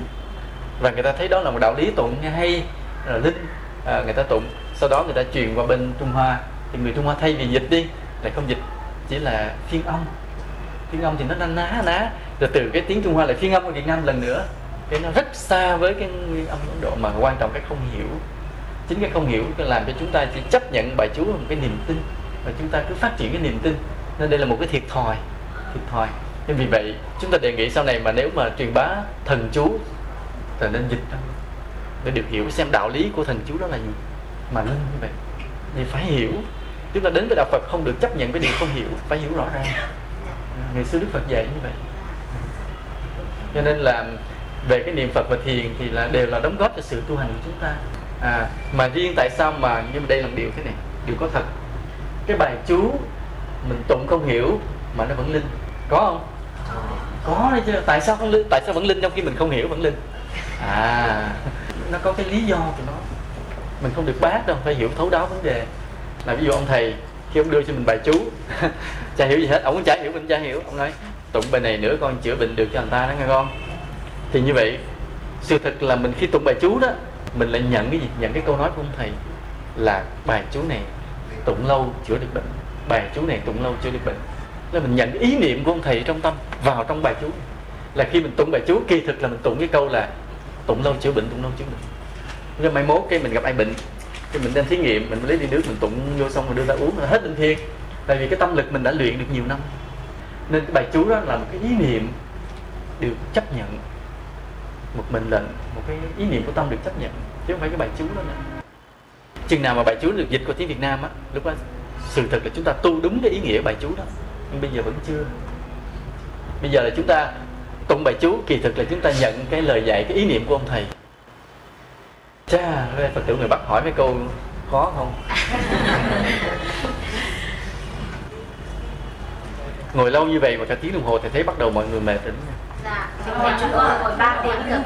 Và người ta thấy đó là một đạo lý tụng hay là linh à, người ta tụng. Sau đó người ta truyền qua bên Trung Hoa. Thì người Trung Hoa thay vì dịch đi lại không dịch chỉ là phiên âm phiên âm thì nó na ná ná. Rồi từ cái tiếng Trung Hoa lại phiên âm ở Việt Nam lần nữa nên nó rất xa với cái nguyên âm Ấn Độ, mà quan trọng cái không hiểu. Chính cái không hiểu cái làm cho chúng ta chỉ chấp nhận bài chú một cái niềm tin, và chúng ta cứ phát triển cái niềm tin. Nên đây là một cái thiệt thòi thiệt thòi. Nên vì vậy, chúng ta đề nghị sau này mà nếu mà truyền bá thần chú, thì nên dịch ra. Để được hiểu xem đạo lý của thần chú đó là gì. Mà nên như vậy, thì phải hiểu. Chúng ta đến với đạo Phật không được chấp nhận cái điều không hiểu, phải hiểu rõ ràng. Ngày xưa Đức Phật dạy như vậy. Cho nên là về cái niệm Phật và thiền thì là đều là đóng góp cho sự tu hành của chúng ta. À, mà riêng tại sao mà nhưng mà đây là một điều thế này điều có thật. Cái bài chú mình tụng không hiểu mà nó vẫn linh. Có không? Có đấy chứ. Tại sao không linh? Tại sao vẫn linh trong khi mình không hiểu vẫn linh? À nó có cái lý do của nó. Mình không được bác đâu phải hiểu thấu đáo vấn đề. Là ví dụ ông thầy khi ông đưa cho mình bài chú chả hiểu gì hết. Ông cũng chả hiểu mình chả hiểu. Ông nói tụng bài này nữa con chữa bệnh được cho người ta đó nghe con thì như vậy, sự thật là mình khi tụng bài chú đó, mình lại nhận cái gì? Nhận cái câu nói của ông thầy là bài chú này tụng lâu chữa được bệnh. Bài chú này tụng lâu chữa được bệnh. Là mình nhận ý niệm của ông thầy trong tâm, vào trong bài chú. Là khi mình tụng bài chú, kỳ thực là mình tụng cái câu là tụng lâu chữa bệnh, tụng lâu chữa bệnh. Rồi mai mốt cái mình gặp ai bệnh, cái mình đem thí nghiệm, mình lấy đi nước, mình tụng vô xong rồi đưa ra uống là hết bệnh thiêng tại vì cái tâm lực mình đã luyện được nhiều năm. Nên cái bài chú đó là một cái ý niệm được chấp nhận một mệnh lệnh, một cái ý niệm của tâm được chấp nhận, chứ không phải cái bài chú đó nữa chừng nào mà bài chú được dịch qua tiếng Việt Nam á, lúc đó sự thật là chúng ta tu đúng cái ý nghĩa bài chú đó. Nhưng bây giờ vẫn chưa. Bây giờ là chúng ta tụng bài chú, kỳ thực là chúng ta nhận cái lời dạy, cái ý niệm của ông thầy. Cha phật tử người bắt hỏi mấy câu khó không? Ngồi lâu như vậy mà cả tiếng đồng hồ thì thấy bắt đầu mọi người mệt rồi đúng không? dạ chúng con ngồi ba tiếng được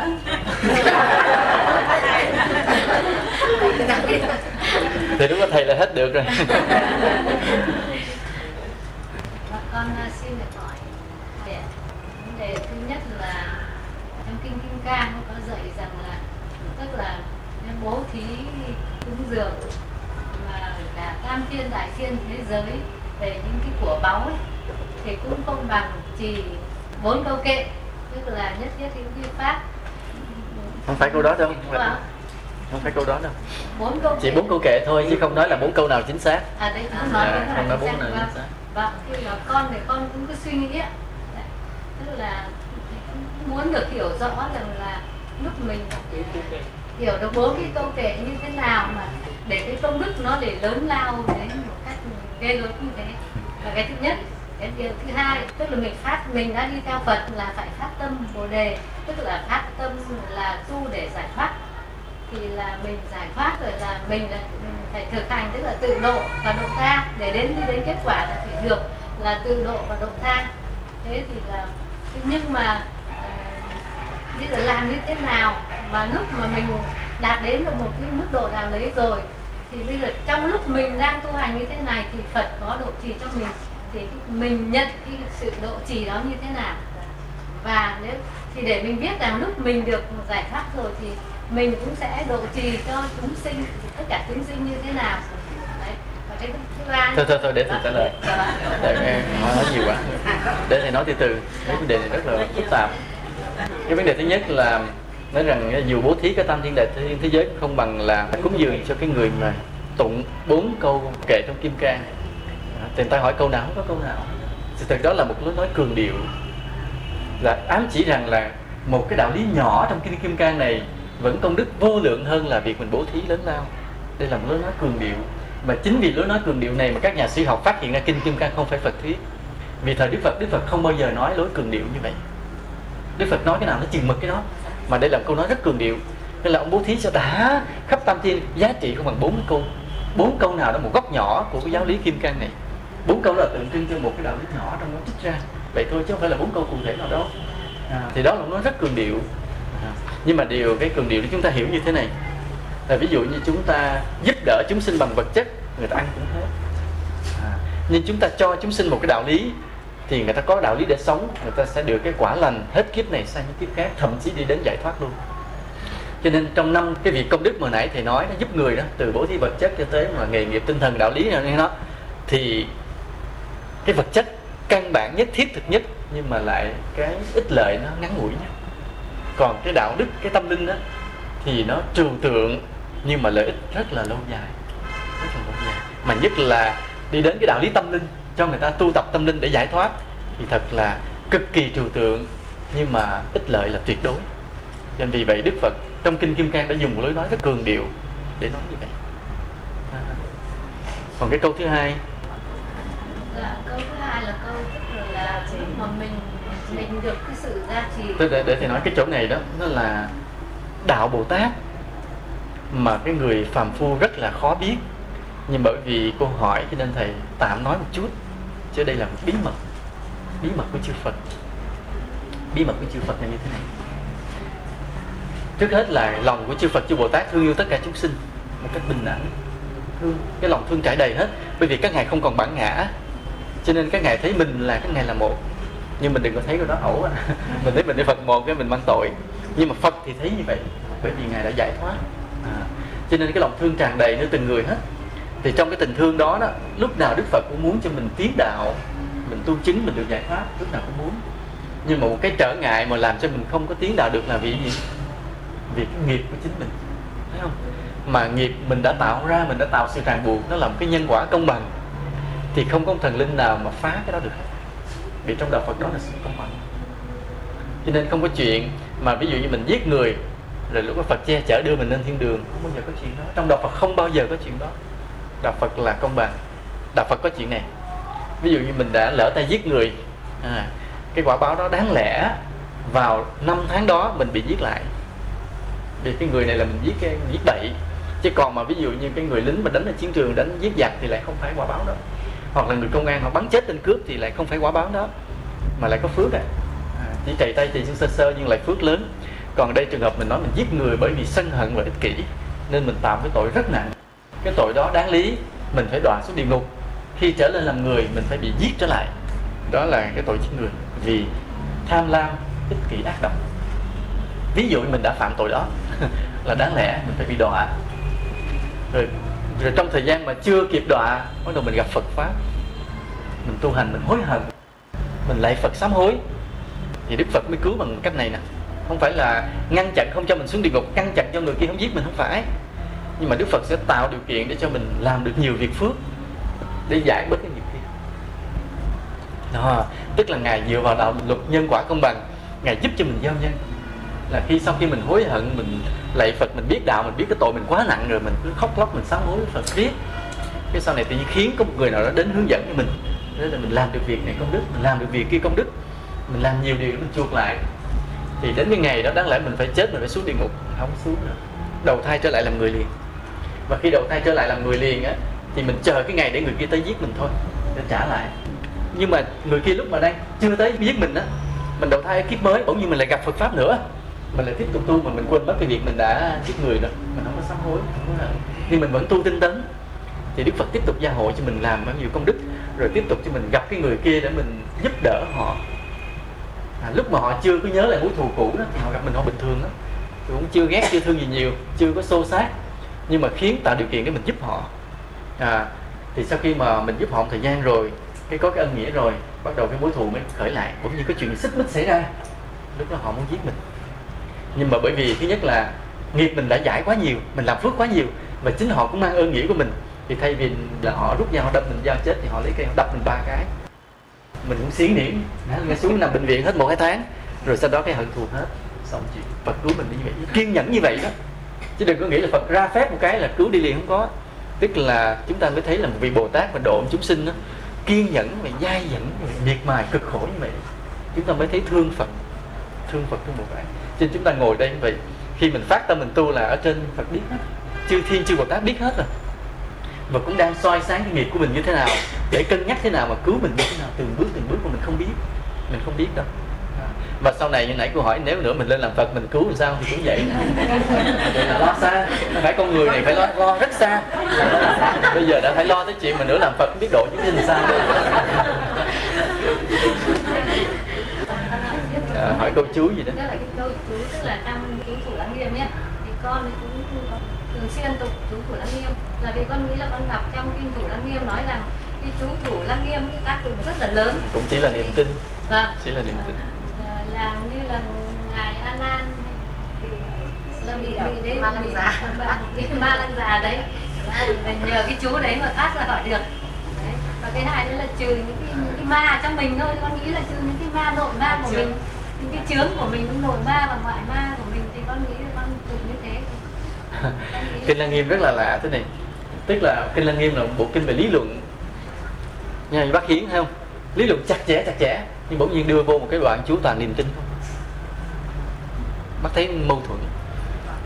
thì đúng là thầy là hết được rồi Và con à, xin được hỏi để vấn đề thứ nhất là trong kinh kim cang có dạy rằng là tức là nếu bố thí cúng dường mà cả tam thiên đại thiên thế giới về những cái của báu ấy, thì cũng không bằng chỉ bốn câu kệ tức là nhất thiết hữu vi pháp. Không phải câu đó đâu. Không phải, không phải câu đó đâu. Bốn câu chỉ bốn câu kệ thôi chứ không nói là bốn câu nào chính xác. À đấy không nói cái không nói bốn nào vâng. chính xác. vâng khi mà con thì con cũng cứ suy nghĩ ạ Đấy. tức là muốn được hiểu rõ rằng là lúc mình hiểu được bốn cái câu kệ như thế nào mà để cái công đức nó để lớn lao đến một cách ghê gớm như thế. Là cái thứ nhất cái điều thứ hai, tức là mình phát, mình đã đi theo Phật là phải phát tâm bồ đề. Tức là phát tâm là tu để giải thoát. Thì là mình giải thoát rồi là mình là mình phải thực hành, tức là tự độ và độ tha. Để đến, đi đến kết quả là phải được là tự độ và độ tha. Thế thì là nhưng mà ờ, bây giờ làm như thế nào mà lúc mà mình đạt đến được một cái mức độ nào đấy rồi, thì bây giờ trong lúc mình đang tu hành như thế này thì Phật có độ trì cho mình thì mình nhận cái sự độ trì đó như thế nào? Và nếu thì để mình biết rằng lúc mình được giải thoát rồi thì mình cũng sẽ độ trì cho chúng sinh tất cả chúng sinh như thế nào. Đấy và cái thứ ba thôi thôi thôi để thầy trả lời. Dạ vâng. để em nói nói nhiều quá. Để thầy nói từ từ cái vấn đề này rất là phức tạp. Cái vấn đề thứ nhất là nói rằng dù bố thí cái tam thiên đại thiên thế giới cũng không bằng là cúng dường cho cái người mà tụng bốn câu kệ trong kim cang thì người ta hỏi câu nào? Không có câu nào? Sự thật đó là một lối nói cường điệu. Là ám chỉ rằng là một cái đạo lý nhỏ trong kinh kim cang này vẫn công đức vô lượng hơn là việc mình bố thí lớn lao. Đây là một lối nói cường điệu. Và chính vì lối nói cường điệu này mà các nhà sĩ học phát hiện ra kinh kim cang không phải phật thuyết. Vì thời đức phật đức phật không bao giờ nói lối cường điệu như vậy. Đức phật nói cái nào nó chừng mực cái đó. Mà đây là một câu nói rất cường điệu. Nên là ông bố thí cho đã khắp tam thiên giá trị không bằng bốn câu. Bốn câu nào đó một góc nhỏ của cái giáo lý kim cang này bốn câu là tượng trưng cho một cái đạo lý nhỏ trong đó trích ra. Vậy thôi chứ không phải là bốn câu cụ thể nào đó à, thì đó là nó rất cường điệu. À, nhưng mà điều cái cường điệu để chúng ta hiểu như thế này. Là ví dụ như chúng ta giúp đỡ chúng sinh bằng vật chất người ta ăn cũng hết. À, nhưng chúng ta cho chúng sinh một cái đạo lý thì người ta có đạo lý để sống người ta sẽ được cái quả lành hết kiếp này sang những kiếp khác thậm chí đi đến giải thoát luôn. Cho nên trong năm cái việc công đức mà nãy thầy nói nó giúp người đó từ bố thí vật chất cho tới mà nghề nghiệp tinh thần đạo lý này nó thì cái vật chất căn bản nhất, thiết thực nhất, nhưng mà lại cái ích lợi nó ngắn ngủi nhất. Còn cái đạo đức, cái tâm linh đó thì nó trừu tượng, nhưng mà lợi ích rất là lâu dài, rất là lâu dài. Mà nhất là đi đến cái đạo lý tâm linh, cho người ta tu tập tâm linh để giải thoát, thì thật là cực kỳ trừu tượng, nhưng mà ích lợi là tuyệt đối. Nên vì vậy đức phật trong kinh kim cang đã dùng một lối nói rất cường điệu để nói như vậy. À. còn cái câu thứ hai dạ, câu thứ hai là câu tức là mà mình mình được cái sự gia trì để, để thầy nói cái chỗ này đó nó là đạo bồ tát mà cái người phàm phu rất là khó biết. Nhưng bởi vì cô hỏi cho nên thầy tạm nói một chút chứ đây là một bí mật bí mật của chư Phật. Bí mật của chư Phật là như thế này. Trước hết là lòng của chư Phật chư Bồ Tát thương yêu tất cả chúng sinh một cách bình đẳng. Thương cái lòng thương trải đầy hết. Bởi vì các ngài không còn bản ngã cho nên các ngài thấy mình là các ngài là một. Nhưng mình đừng có thấy cái đó ẩu mình thấy mình là Phật một cái mình mang tội. Nhưng mà Phật thì thấy như vậy bởi vì ngài đã giải thoát. À, cho nên cái lòng thương tràn đầy nơi từng người hết. Thì trong cái tình thương đó đó lúc nào Đức Phật cũng muốn cho mình tiến đạo mình tu chứng mình được giải thoát lúc nào cũng muốn. Nhưng mà một cái trở ngại mà làm cho mình không có tiến đạo được là vì gì? Vì cái nghiệp của chính mình. Thấy không? Mà nghiệp mình đã tạo ra mình đã tạo sự ràng buộc nó là một cái nhân quả công bằng thì không có thần linh nào mà phá cái đó được vì trong đạo Phật đó là sự công bằng. Cho nên không có chuyện mà ví dụ như mình giết người rồi lúc đó Phật che chở đưa mình lên thiên đường không bao giờ có chuyện đó. Trong đạo Phật không bao giờ có chuyện đó. Đạo Phật là công bằng. Đạo Phật có chuyện này. Ví dụ như mình đã lỡ tay giết người à, cái quả báo đó đáng lẽ vào năm tháng đó mình bị giết lại. Vì cái người này là mình giết cái giết bậy. Chứ còn mà ví dụ như cái người lính mà đánh ở chiến trường đánh giết giặc thì lại không phải quả báo đâu hoặc là người công an họ bắn chết tên cướp thì lại không phải quả báo đó mà lại có phước à, à chỉ chạy tay thì sơ sơ nhưng lại phước lớn. Còn đây trường hợp mình nói mình giết người bởi vì sân hận và ích kỷ nên mình tạo cái tội rất nặng. Cái tội đó đáng lý mình phải đọa xuống địa ngục. Khi trở lên làm người mình phải bị giết trở lại. Đó là cái tội giết người vì tham lam ích kỷ ác độc. Ví dụ mình đã phạm tội đó là đáng lẽ mình phải bị đọa. Rồi rồi trong thời gian mà chưa kịp đọa, bắt đầu mình gặp Phật pháp. Mình tu hành, mình hối hận. Mình lại Phật sám hối. Thì Đức Phật mới cứu bằng cách này nè. Không phải là ngăn chặn không cho mình xuống địa ngục, ngăn chặn cho người kia không giết mình, không phải. Nhưng mà Đức Phật sẽ tạo điều kiện để cho mình làm được nhiều việc phước để giải bớt cái nghiệp kia. Đó, tức là ngài dựa vào đạo luật nhân quả công bằng. Ngài giúp cho mình giao nhân là khi sau khi mình hối hận, mình lạy Phật, mình biết đạo, mình biết cái tội mình quá nặng rồi, mình cứ khóc lóc, mình sám hối Phật biết cái sau này tự nhiên khiến có một người nào đó đến hướng dẫn cho mình. Thế là mình làm được việc này công đức, mình làm được việc kia công đức. Mình làm nhiều điều mình chuộc lại. Thì đến cái ngày đó, đáng lẽ mình phải chết, mình phải xuống địa ngục. Không xuống nữa. Đầu thai trở lại làm người liền. Và khi đầu thai trở lại làm người liền á, thì mình chờ cái ngày để người kia tới giết mình thôi, để trả lại. Nhưng mà người kia lúc mà đang chưa tới giết mình á, mình đầu thai kiếp mới, bỗng nhiên mình lại gặp Phật pháp nữa mình lại tiếp tục tu mà mình quên mất cái việc mình đã giết người rồi mình không có sám hối không có nhưng mình vẫn tu tinh tấn. Thì Đức Phật tiếp tục gia hộ cho mình làm bao nhiêu công đức rồi tiếp tục cho mình gặp cái người kia để mình giúp đỡ họ. À, lúc mà họ chưa có nhớ lại mối thù cũ đó thì họ gặp mình họ bình thường đó cũng chưa ghét chưa thương gì nhiều chưa có xô xát nhưng mà khiến tạo điều kiện để mình giúp họ. À, thì sau khi mà mình giúp họ một thời gian rồi cái có cái ân nghĩa rồi bắt đầu cái mối thù mới khởi lại. Cũng như có chuyện xích mích xảy ra lúc đó họ muốn giết mình nhưng mà bởi vì thứ nhất là nghiệp mình đã giải quá nhiều mình làm phước quá nhiều và chính họ cũng mang ơn nghĩa của mình. Thì thay vì là họ rút dao họ đâm mình dao chết thì họ lấy cây họ đập mình ba cái. Mình cũng xiến niệm ngay xuống nằm bệnh viện hết một hai tháng rồi sau đó cái hận thù hết xong chuyện Phật cứu mình như vậy. Kiên nhẫn như vậy đó. Chứ đừng có nghĩ là Phật ra phép một cái là cứu đi liền không có. Tức là chúng ta mới thấy là một vị Bồ Tát mà độ chúng sinh đó, kiên nhẫn và dai dẳng miệt mài cực khổ như vậy. Chúng ta mới thấy thương Phật thương Phật thương Bồ Tát cho nên chúng ta ngồi đây như vậy. Khi mình phát tâm mình tu là ở trên Phật biết hết. Chư thiên chư Bồ Tát biết hết rồi. Và cũng đang soi sáng cái nghiệp của mình như thế nào để cân nhắc thế nào mà cứu mình như thế nào từng bước từng bước mà mình không biết. Mình không biết đâu. À, và sau này như nãy cô hỏi nếu nữa mình lên làm Phật mình cứu làm sao? Thì cũng vậy. Vậy là lo xa. Phải con người này phải lo, lo rất xa. Bây giờ đã phải lo tới chuyện mà nữa làm Phật biết độ chúng sinh sao. À, hỏi câu chú gì đó. Đó là cái câu chú tức là trong chú thủ lắng nghiêm nhé. Thì con cũng thường xuyên tục chú thủ lắng nghiêm. Là vì con nghĩ là con đọc trong kinh thủ lăng nghiêm nói rằng cái chú thủ lăng nghiêm tác dụng rất là lớn. Cũng chỉ là niềm tin. Vâng. Chỉ là niềm tin. À, làm như là ngài a nan là bị bị đấy ma lăng già cái ma lăng già đấy là nhờ cái chú đấy mà thoát ra khỏi được. Đấy. và cái hai nữa là trừ những cái, những cái ma trong mình thôi. Con nghĩ là trừ những cái ma nội ma của mình những cái chướng của mình cũng nội ma và ngoại ma của mình thì con nghĩ là con trừ như thế. Kinh lăng nghiêm rất là lạ thế này. Tức là kinh lăng nghiêm là một bộ kinh về lý luận. Nha bác hiến thấy không? Lý luận chặt chẽ chặt chẽ, nhưng bỗng nhiên đưa vô một cái đoạn chú toàn niềm tin. Không bác thấy mâu thuẫn.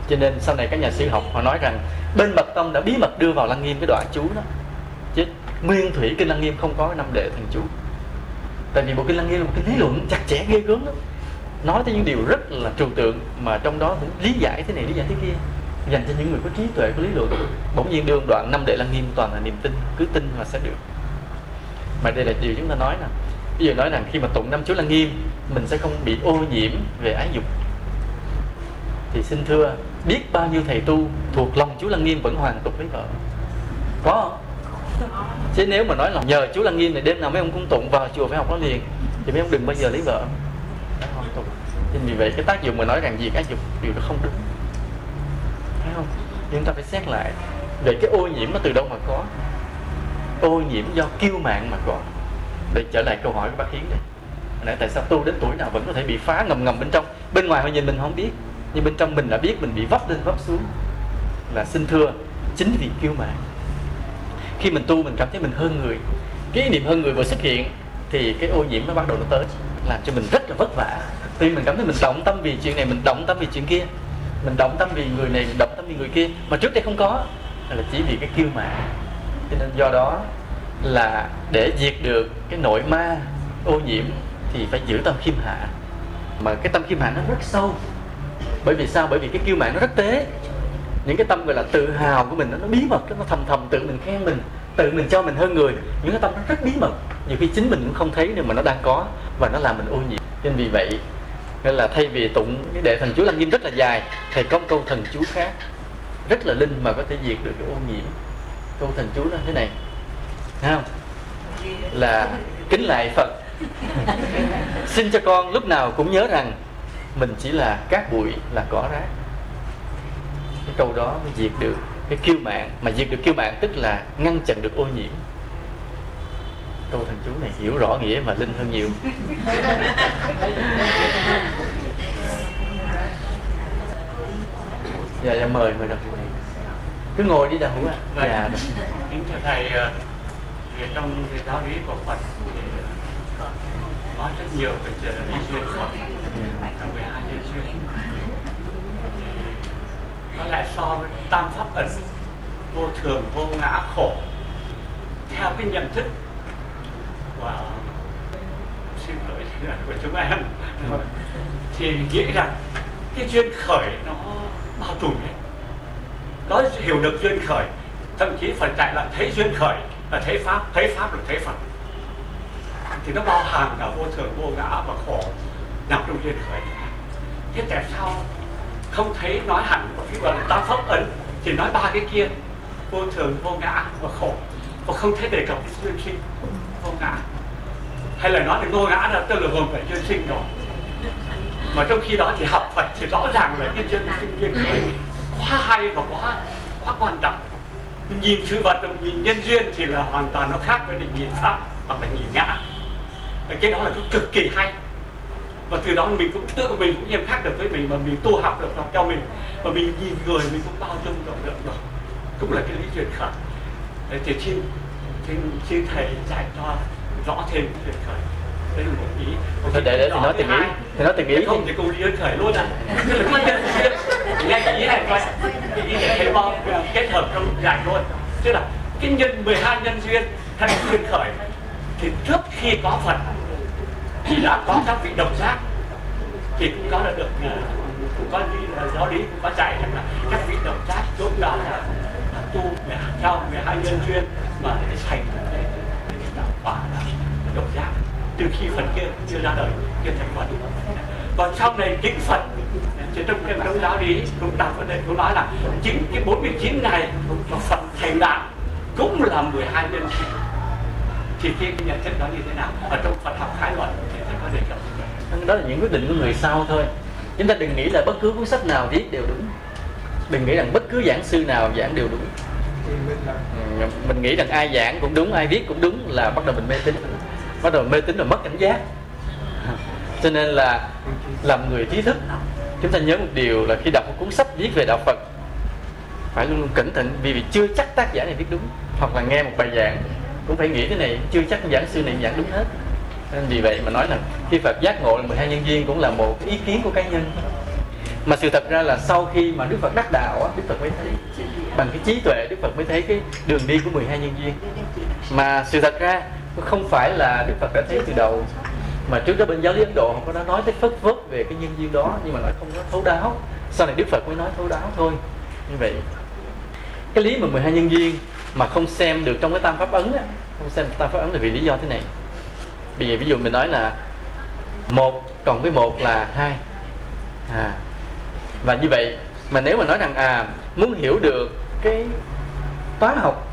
Cho nên sau này các nhà sư học họ nói rằng bên mật tông đã bí mật đưa vào lăng nghiêm cái đoạn chú đó. Chứ nguyên thủy kinh lăng nghiêm không có năm đệ thần chú tại vì bộ kinh lăng nghiêm là một cái lý luận chặt chẽ, ghê gớm lắm nói tới những điều rất là trừu tượng mà trong đó cũng lý giải thế này, lý giải thế kia, dành cho những người có trí tuệ, có lý luận. Bỗng nhiên đương đoạn năm đệ lăng nghiêm toàn là niềm tin, cứ tin mà sẽ được. Mà đây là điều chúng ta nói nè. Bây giờ nói rằng khi mà tụng năm chú lăng nghiêm, mình sẽ không bị ô nhiễm về ái dục. Thì xin thưa, biết bao nhiêu thầy tu thuộc lòng chú lăng nghiêm vẫn hoàn tục lấy vợ? Có không? Chứ nếu mà nói là nhờ chú lăng nghiêm này đêm nào mấy ông cũng tụng, vào chùa phải học nó liền, thì mấy ông đừng bao giờ lấy vợ nên vì vậy cái tác dụng mà nói rằng gì, cái dục điều đó không đúng. Thấy không? Nhưng ta phải xét lại về cái ô nhiễm nó từ đâu mà có. Ô nhiễm do kiêu mạng mà có. Để trở lại câu hỏi của bác hiến đây. Nãy tại sao tu đến tuổi nào vẫn có thể bị phá ngầm ngầm bên trong? Bên ngoài họ nhìn mình không biết, nhưng bên trong mình đã biết mình bị vấp lên, vấp xuống. Là xin thưa, chính vì kiêu mạng khi mình tu mình cảm thấy mình hơn người cái ý niệm hơn người vừa xuất hiện, thì cái ô nhiễm nó bắt đầu nó tới, làm cho mình rất là vất vả tuy mình cảm thấy mình động tâm vì chuyện này, mình động tâm vì chuyện kia. Mình động tâm vì người này mình động tâm vì người kia. Mà trước đây không có là chỉ vì cái kiêu mạn. Cho nên do đó là để diệt được cái nội ma, ô nhiễm thì phải giữ tâm khiêm hạ. Mà cái tâm khiêm hạ nó rất sâu. Bởi vì sao? Bởi vì cái kiêu mạn nó rất tế. Những cái tâm gọi là tự hào của mình, nó bí mật, nó thầm thầm tự mình khen mình, tự mình cho mình hơn người. Những cái tâm nó rất bí mật. Nhiều khi chính mình cũng không thấy, nhưng mà nó đang có và nó làm mình ô nhiễm. Nên vì vậy nên là thay vì tụng cái đệ thần chú lăng nghiêm rất là dài, thầy có một câu thần chú khác, rất là linh mà có thể diệt được cái ô nhiễm. Câu thần chú nó thế này, Thấy không? Là kính lại phật. Xin cho con lúc nào cũng nhớ rằng mình chỉ là cát bụi, là cỏ rác. Cái câu đó mới diệt được cái kiêu mạng, mà diệt được kiêu mạng tức là ngăn chặn được ô nhiễm câu thần chú này hiểu rõ nghĩa và linh hơn nhiều. Dạ dạ mời mời đạo hữu cứ ngồi đi hữu ạ. Vâng. dạ kính thưa thầy ờ, thì trong cái giáo lý của Phật thì ờ, nói rất nhiều về chuyện lý duyên Phật. Là về hai nhân duyên nó lại so với tam pháp ẩn vô thường vô ngã khổ. Theo cái nhận thức wow. Xin lỗi của chúng em. Thì nghĩ rằng cái duyên khởi nó bao trùm hết. Nó hiểu được duyên khởi, thậm chí phần chạy là thấy duyên khởi là thấy pháp thấy pháp là thấy phật. Thì nó bao hàm cả vô thường, vô ngã và khổ nằm trong duyên khởi. Thế tại sao không thấy nói hẳn một cái gọi là tam pháp ấn chỉ nói ba cái kia, vô thường, vô ngã và khổ, và không thấy đề cập đến duyên sinh? Không ngã. Hay là nói thì vô ngã là tức là gồm phải duyên sinh rồi. Mà trong khi đó thì học Phật thì rõ ràng là cái duyên sinh duyên khởi quá hay và quá quá quan trọng. Mình nhìn sự vật mình nhìn nhân duyên thì là hoàn toàn nó khác với định nhìn pháp hoặc là nhìn ngã. Và cái đó là cái cực kỳ hay. Và từ đó mình cũng tự mình cũng nghiêm khắc được với mình mà mình tu học được học cho mình. Và mình nhìn người mình cũng bao dung rộng lượng rồi. Cũng là cái lý duyên khác. Thì xin xin xin thầy giải cho rõ thêm duyên khởi đây là một ý để để thì nói từng ý. Thì nói từng ý không thì cùng đi duyên khởi luôn à là cái ý này coi cái ý này thầy bao kết hợp trong giải luôn. Tức là cái nhân 12 nhân duyên hay duyên khởi thì trước khi có Phật thì đã có các vị độc giác thì cũng có là được ờ, cũng có như là giáo lý cũng có dạy rằng là các vị độc giác lúc đó là, là tu theo 12 nhân duyên mà để thành đạo quả là độc giác từ khi Phật kia chưa ra đời chưa thành Phật còn sau này chính Phật thì trong cái đấu giáo lý cũng đặt vấn đề cũng nói là chính cái 49 ngày mà Phật thành đạo cũng là 12 nhân duyên thì cái nhận thức đó như thế nào? Ở trong Phật học khái luận, thì có đề cập. Đó là những quyết định của người sau thôi. Chúng ta đừng nghĩ là bất cứ cuốn sách nào viết đều đúng. Đừng nghĩ rằng bất cứ giảng sư nào giảng đều đúng thì mình là Ừ, mình nghĩ rằng ai giảng cũng đúng ai viết cũng đúng là bắt đầu mình mê tín. Bắt đầu mê tín rồi mất cảnh giác. Cho nên là làm người trí thức chúng ta nhớ một điều là khi đọc một cuốn sách viết về đạo Phật phải luôn luôn cẩn thận vì vì chưa chắc tác giả này viết đúng hoặc là nghe một bài giảng cũng phải nghĩ thế này chưa chắc giảng sư này giảng đúng hết. Nên vì vậy mà nói là khi Phật giác ngộ là 12 nhân viên cũng là một ý kiến của cá nhân. Mà sự thật ra là sau khi mà Đức Phật đắc đạo Đức Phật mới thấy bằng cái trí tuệ Đức Phật mới thấy cái đường đi của 12 nhân duyên. Mà sự thật ra không phải là Đức Phật đã thấy từ đầu. Mà trước đó bên giáo lý Ấn Độ họ có đã nói tới phất vớt về cái nhân duyên đó nhưng mà nói không có thấu đáo. Sau này Đức Phật mới nói thấu đáo thôi. Như vậy cái lý mà 12 nhân duyên mà không xem được trong cái tam pháp ấn á, không xem tam pháp ấn là vì lý do thế này. Bây giờ ví dụ mình nói là một cộng với một là hai. À, và như vậy mà nếu mà nói rằng à muốn hiểu được cái toán học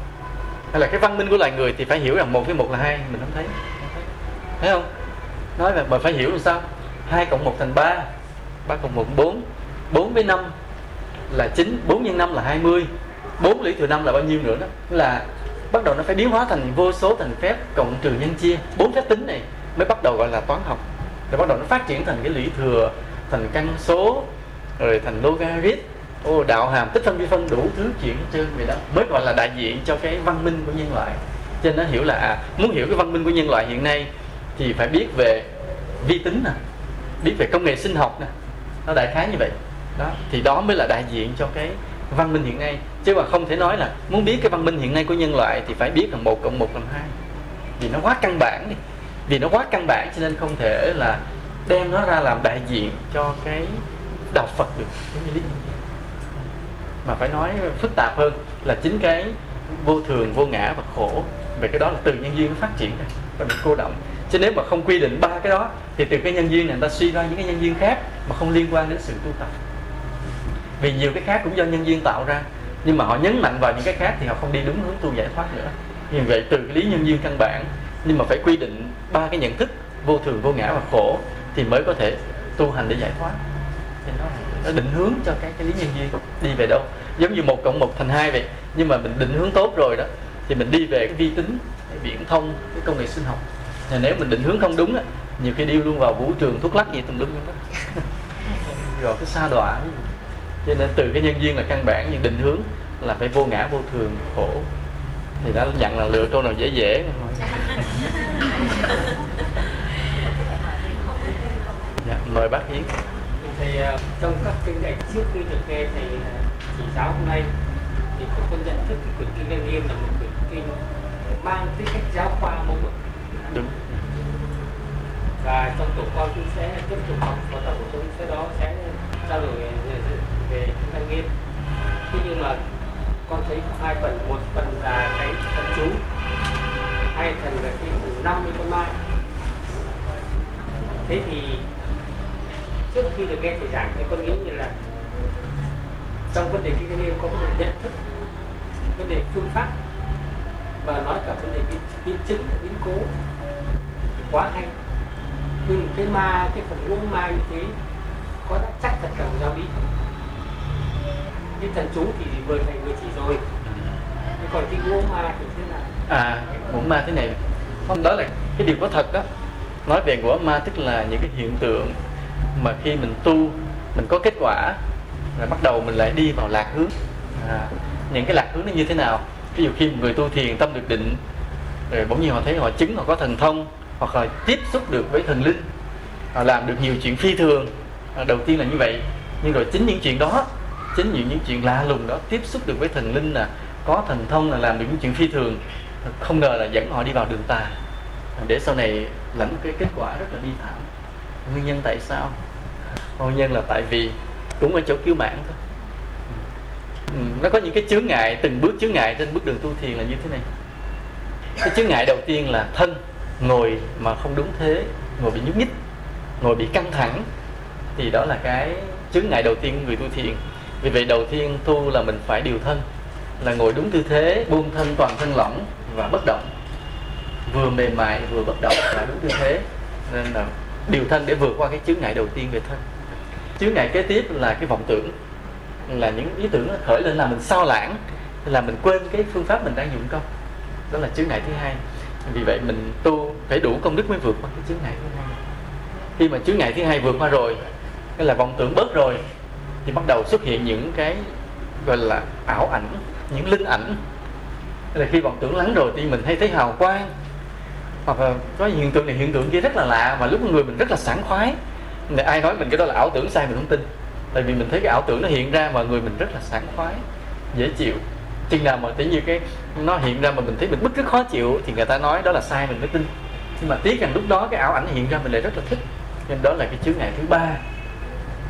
hay là cái văn minh của loài người thì phải hiểu rằng một với một là hai, mình không thấy. Thấy. thấy không? Nói là mà phải hiểu làm sao? Hai cộng một thành ba ba cộng một bốn. Bốn với năm là chín, bốn nhân năm là 20 bốn lũy thừa năm là bao nhiêu nữa đó? Là bắt đầu nó phải biến hóa thành vô số thành phép cộng trừ nhân chia. Bốn phép tính này mới bắt đầu gọi là toán học. Rồi bắt đầu nó phát triển thành cái lũy thừa, thành căn số, rồi thành logarit ô đạo hàm tích phân vi phân đủ thứ chuyện hết trơn vậy đó. Mới gọi là đại diện cho cái văn minh của nhân loại. Cho nên nó hiểu là à, muốn hiểu cái văn minh của nhân loại hiện nay thì phải biết về vi tính nè biết về công nghệ sinh học nè. Nó đại khái như vậy. Đó thì đó mới là đại diện cho cái văn minh hiện nay. Chứ mà không thể nói là muốn biết cái văn minh hiện nay của nhân loại thì phải biết là một cộng một bằng hai. Vì nó quá căn bản đi. Vì nó quá căn bản cho nên không thể là đem nó ra làm đại diện cho cái đạo Phật được giống như lý nhân duyên mà phải nói phức tạp hơn là chính cái vô thường vô ngã và khổ. Về cái đó là từ nhân duyên nó phát triển ra và bị cô động. Chứ nếu mà không quy định ba cái đó thì từ cái nhân duyên này người ta suy ra những cái nhân duyên khác mà không liên quan đến sự tu tập. Vì nhiều cái khác cũng do nhân duyên tạo ra nhưng mà họ nhấn mạnh vào những cái khác thì họ không đi đúng hướng tu giải thoát nữa. Vì vậy từ cái lý nhân duyên căn bản nhưng mà phải quy định ba cái nhận thức vô thường vô ngã và khổ thì mới có thể tu hành để giải thoát. Thì nó, nó định hướng cho cái cái lý nhân duyên đi về đâu. Giống như một cộng một thành hai vậy. Nhưng mà mình định hướng tốt rồi đó thì mình đi về cái vi tính cái viễn thông cái công nghệ sinh học. Thì nếu mình định hướng không đúng á nhiều khi đi luôn vào vũ trường thuốc lắc gì tùm lum đó rồi cái xa đọa. Cho nên từ cái nhân duyên là căn bản nhưng định hướng là phải vô ngã vô thường khổ. Thì đã nhận là lựa câu nào dễ dễ. Thôi dạ, mời bác Hiến thì uh, trong các kinh đại trước khi được nghe thầy chỉ giáo hôm nay thì tôi có nhận thức cái quyển kinh Lăng Nghiêm là một quyển kinh mang tính cách giáo khoa mẫu mực. Đúng. Và trong tổ con cũng sẽ tiếp tục học và tổ của tôi sẽ đó sẽ trao đổi về, về kinh Lăng Nghiêm thế nhưng mà con thấy có hai phần một phần là cái thần chú hai phần là cái năm với con ma thế thì trước khi được nghe thầy giảng thì con nghĩ như là trong vấn đề kinh doanh có vấn đề nhận thức vấn đề phương pháp và nói cả vấn đề biến, biến chứng biến cố. Quá hay. Nhưng cái ma cái phần ngũ ma như thế có đã chắc thật cả một giáo lý. Không cái thần chú thì vừa thầy vừa chỉ rồi. Nhưng còn cái ngũ ma thì thế nào? À ngũ ma thế này không đó là cái điều có thật đó nói về ngũ ma tức là những cái hiện tượng mà khi mình tu mình có kết quả là bắt đầu mình lại đi vào lạc hướng. À, những cái lạc hướng nó như thế nào? Ví dụ khi một người tu thiền tâm được định rồi bỗng nhiên họ thấy họ chứng họ có thần thông hoặc là tiếp xúc được với thần linh họ làm được nhiều chuyện phi thường. À, đầu tiên là như vậy. Nhưng rồi chính những chuyện đó chính những những chuyện lạ lùng đó tiếp xúc được với thần linh là có thần thông là làm được những chuyện phi thường không ngờ là dẫn họ đi vào đường tà. Để sau này lãnh cái kết quả rất là bi thảm. Nguyên nhân tại sao? Hôn nhân là tại vì cũng ở chỗ cứu mạng thôi. Ừ, nó có những cái chướng ngại từng bước chướng ngại trên bước đường tu thiền là như thế này. Cái chướng ngại đầu tiên là thân ngồi mà không đúng thế ngồi bị nhúc nhích ngồi bị căng thẳng. Thì đó là cái chướng ngại đầu tiên của người tu thiền. Vì vậy đầu tiên tu là mình phải điều thân là ngồi đúng tư thế buông thân toàn thân lỏng và bất động. Vừa mềm mại vừa bất động là đúng tư thế. Nên là điều thân để vượt qua cái chướng ngại đầu tiên về thân chướng ngại kế tiếp là cái vọng tưởng, là những ý tưởng nó khởi lên là mình sao lãng là mình quên cái phương pháp mình đang dụng công đó là chướng ngại thứ hai. Vì vậy mình tu phải đủ công đức mới vượt qua cái chướng ngại thứ hai. Khi mà chướng ngại thứ hai vượt qua rồi, cái là vọng tưởng bớt rồi, thì bắt đầu xuất hiện những cái gọi là ảo ảnh, những linh ảnh. Là khi vọng tưởng lắng rồi thì mình hay thấy hào quang. Hoặc là có hiện tượng này, hiện tượng kia rất là lạ và lúc người mình rất là sảng khoái ai nói mình cái đó là ảo tưởng sai mình không tin? Tại vì mình thấy cái ảo tưởng nó hiện ra mà người mình rất là sảng khoái, dễ chịu. Chừng nào mà tự như cái nó hiện ra mà mình thấy mình bức rất khó chịu thì người ta nói đó là sai mình mới tin. Nhưng mà tiếc rằng lúc đó cái ảo ảnh hiện ra mình lại rất là thích. Nên đó là cái chướng ngại thứ ba.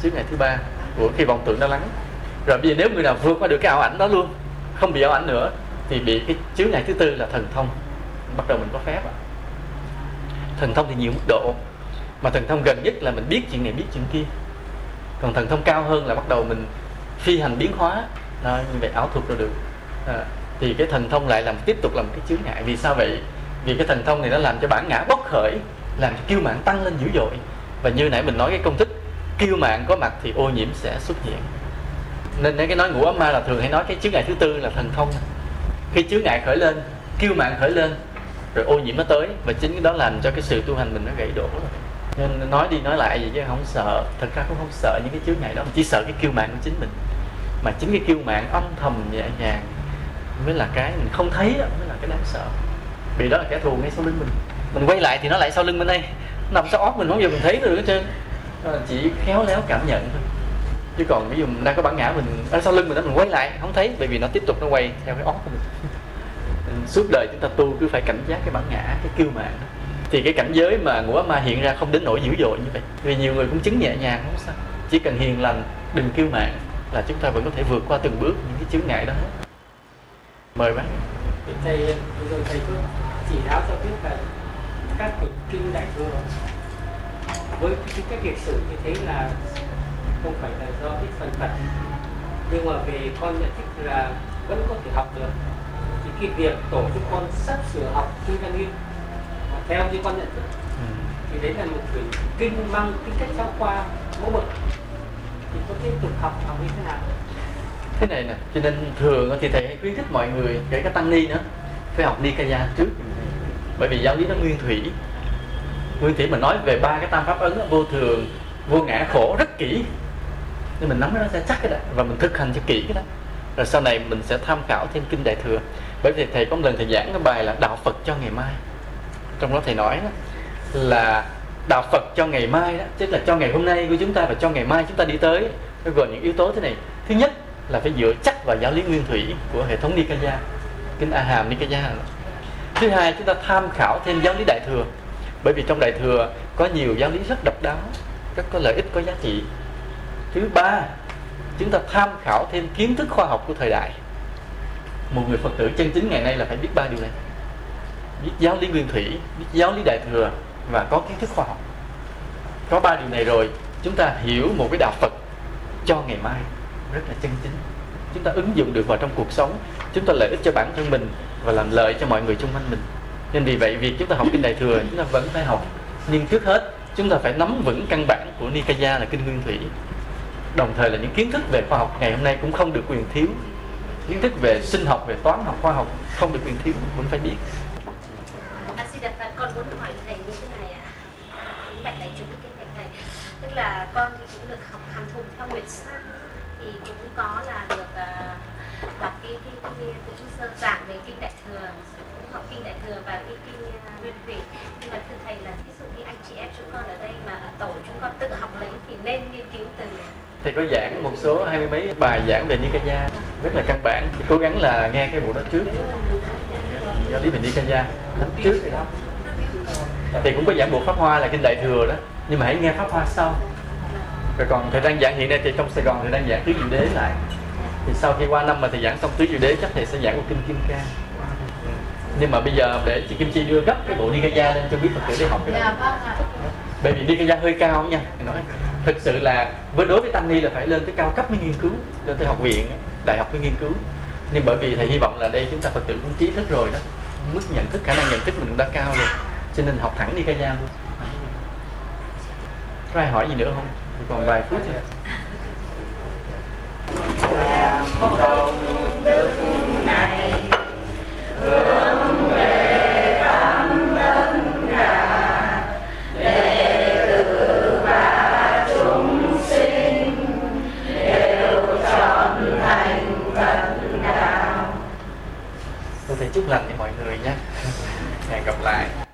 Chướng ngại thứ ba của khi vọng tưởng nó lắng. Rồi bây giờ nếu người nào vượt qua được cái ảo ảnh đó luôn, không bị ảo ảnh nữa, thì bị cái chướng ngại thứ tư là thần thông bắt đầu mình có phép à. thần thông thì nhiều mức độ mà thần thông gần nhất là mình biết chuyện này biết chuyện kia. Còn thần thông cao hơn là bắt đầu mình phi hành biến hóa. Đó, như vậy ảo thuật rồi được. À, thì cái thần thông lại làm tiếp tục làm cái chướng ngại. Vì sao vậy? Vì cái thần thông này nó làm cho bản ngã bốc khởi làm cho kiêu mạng tăng lên dữ dội. Và như nãy mình nói cái công thức kiêu mạng có mặt thì ô nhiễm sẽ xuất hiện. Nên cái nói ngũ ấm ma là thường hay nói cái chướng ngại thứ tư là thần thông. Khi chướng ngại khởi lên kiêu mạng khởi lên rồi ô nhiễm nó tới. Và chính cái đó làm cho cái sự tu hành mình nó gãy đổ rồi nên nói đi nói lại gì chứ không sợ. Thật ra cũng không sợ những cái chướng ngại đó mình chỉ sợ cái kiêu mạng của chính mình. Mà chính cái kiêu mạng âm thầm nhẹ nhàng mới là cái mình không thấy đó, mới là cái đáng sợ. Vì đó là kẻ thù ngay sau lưng mình. Mình quay lại thì nó lại sau lưng bên đây. Nằm sau óc mình không giờ mình thấy được hết trơn. Chỉ khéo léo cảm nhận thôi. Chứ còn ví dụ mình đang có bản ngã mình ở sau lưng mình đó mình quay lại không thấy bởi vì nó tiếp tục nó quay theo cái óc của mình. Suốt đời chúng ta tu cứ phải cảnh giác cái bản ngã cái kiêu mạng đó thì cái cảnh giới mà ngũ ác ma hiện ra không đến nỗi dữ dội như vậy. Vì nhiều người cũng chứng nhẹ nhàng, không sao. Chỉ cần hiền lành, đừng kiêu mạng là chúng ta vẫn có thể vượt qua từng bước những cái chướng ngại đó mời bác. Thầy bây giờ thầy cứ chỉ giáo cho biết là các cái kinh đại thừa với cái cách lịch sử như thế là không phải là do cái phần phật nhưng mà về con nhận thức là vẫn có thể học được. Thì cái việc tổ chức con sắp sửa học kinh văn nghiêm theo như con nhận thức ừ. thì đấy là một quyển kinh mang tính cách giáo khoa mẫu mực thì có tiếp tục học học như thế nào? Thế này nè cho nên thường thì thầy khuyến khích mọi người kể cả tăng ni nữa phải học nikaya trước. Bởi vì giáo lý nó nguyên thủy. Nguyên thủy mình nói về ba cái tam pháp ấn vô thường vô ngã khổ rất kỹ. Nên mình nắm nó sẽ chắc cái đó và mình thực hành cho kỹ cái đó. Rồi sau này mình sẽ tham khảo thêm kinh đại thừa. Bởi vì thầy có một lần thầy giảng cái bài là đạo phật cho ngày mai trong đó thầy nói đó, là đạo phật cho ngày mai đó tức là cho ngày hôm nay của chúng ta và cho ngày mai chúng ta đi tới. Nó gồm những yếu tố thế này. Thứ nhất là phải dựa chắc vào giáo lý nguyên thủy của hệ thống Nikaya kinh A Hàm Nikaya. Thứ hai chúng ta tham khảo thêm giáo lý đại thừa bởi vì trong đại thừa có nhiều giáo lý rất độc đáo rất có lợi ích có giá trị. Thứ ba chúng ta tham khảo thêm kiến thức khoa học của thời đại. Một người phật tử chân chính ngày nay là phải biết ba điều này biết giáo lý nguyên thủy, biết giáo lý đại thừa và có kiến thức khoa học. Có ba điều này rồi, chúng ta hiểu một cái đạo phật cho ngày mai rất là chân chính. Chúng ta ứng dụng được vào trong cuộc sống, chúng ta lợi ích cho bản thân mình và làm lợi cho mọi người xung quanh mình. Nên vì vậy, việc chúng ta học kinh đại thừa, chúng ta vẫn phải học. Nhưng trước hết, chúng ta phải nắm vững căn bản của Nikaya là kinh nguyên thủy. Đồng thời là những kiến thức về khoa học ngày hôm nay cũng không được quyền thiếu. Kiến thức về sinh học, về toán học, khoa học không được quyền thiếu vẫn phải biết à, xin đặt con muốn hỏi thầy như thế này ạ à. bạn này chúng cái này tức là con thì cũng được học hàm thùng theo nguyện sang thì cũng có là được uh, đọc cái cái, cái, cái cũng sơ giảng về kinh đại thừa cũng học kinh đại thừa và cái kinh uh, nguyên thủy. Nhưng mà thưa thầy là ví dụ như anh chị em chúng con ở đây mà ở tổ chúng con tự học lấy thì nên nghiên cứu từ thầy có giảng một số hai mươi mấy bài giảng về Nikaya rất là căn bản. Thì cố gắng là nghe cái bộ đó trước. Giáo lý về Nikaya đánh trước. Thì cũng có giảng bộ pháp hoa là kinh đại thừa đó nhưng mà hãy nghe pháp hoa sau. Rồi còn thầy đang giảng hiện nay thì trong Sài Gòn thầy đang giảng tứ diệu đế lại. Thì sau khi qua năm mà thầy giảng xong tứ diệu đế chắc thầy sẽ giảng một kinh kim cang nhưng mà bây giờ để chị Kim Chi đưa gấp cái bộ Nikaya lên cho biết Phật tử để học cái đó. Bởi vì Nikaya hơi cao nha. Nói thực sự là với đối với tăng ni là phải lên tới cao cấp mới nghiên cứu lên tới học viện đại học mới nghiên cứu. Nhưng bởi vì thầy hy vọng là đây chúng ta phật tử cũng trí thức rồi đó. Mức nhận thức khả năng nhận thức mình cũng đã cao rồi. Cho nên học thẳng đi ca gia luôn có ai hỏi gì nữa không còn vài phút nữa Tôi thể chúc lành cho mọi người nhé. Hẹn gặp lại.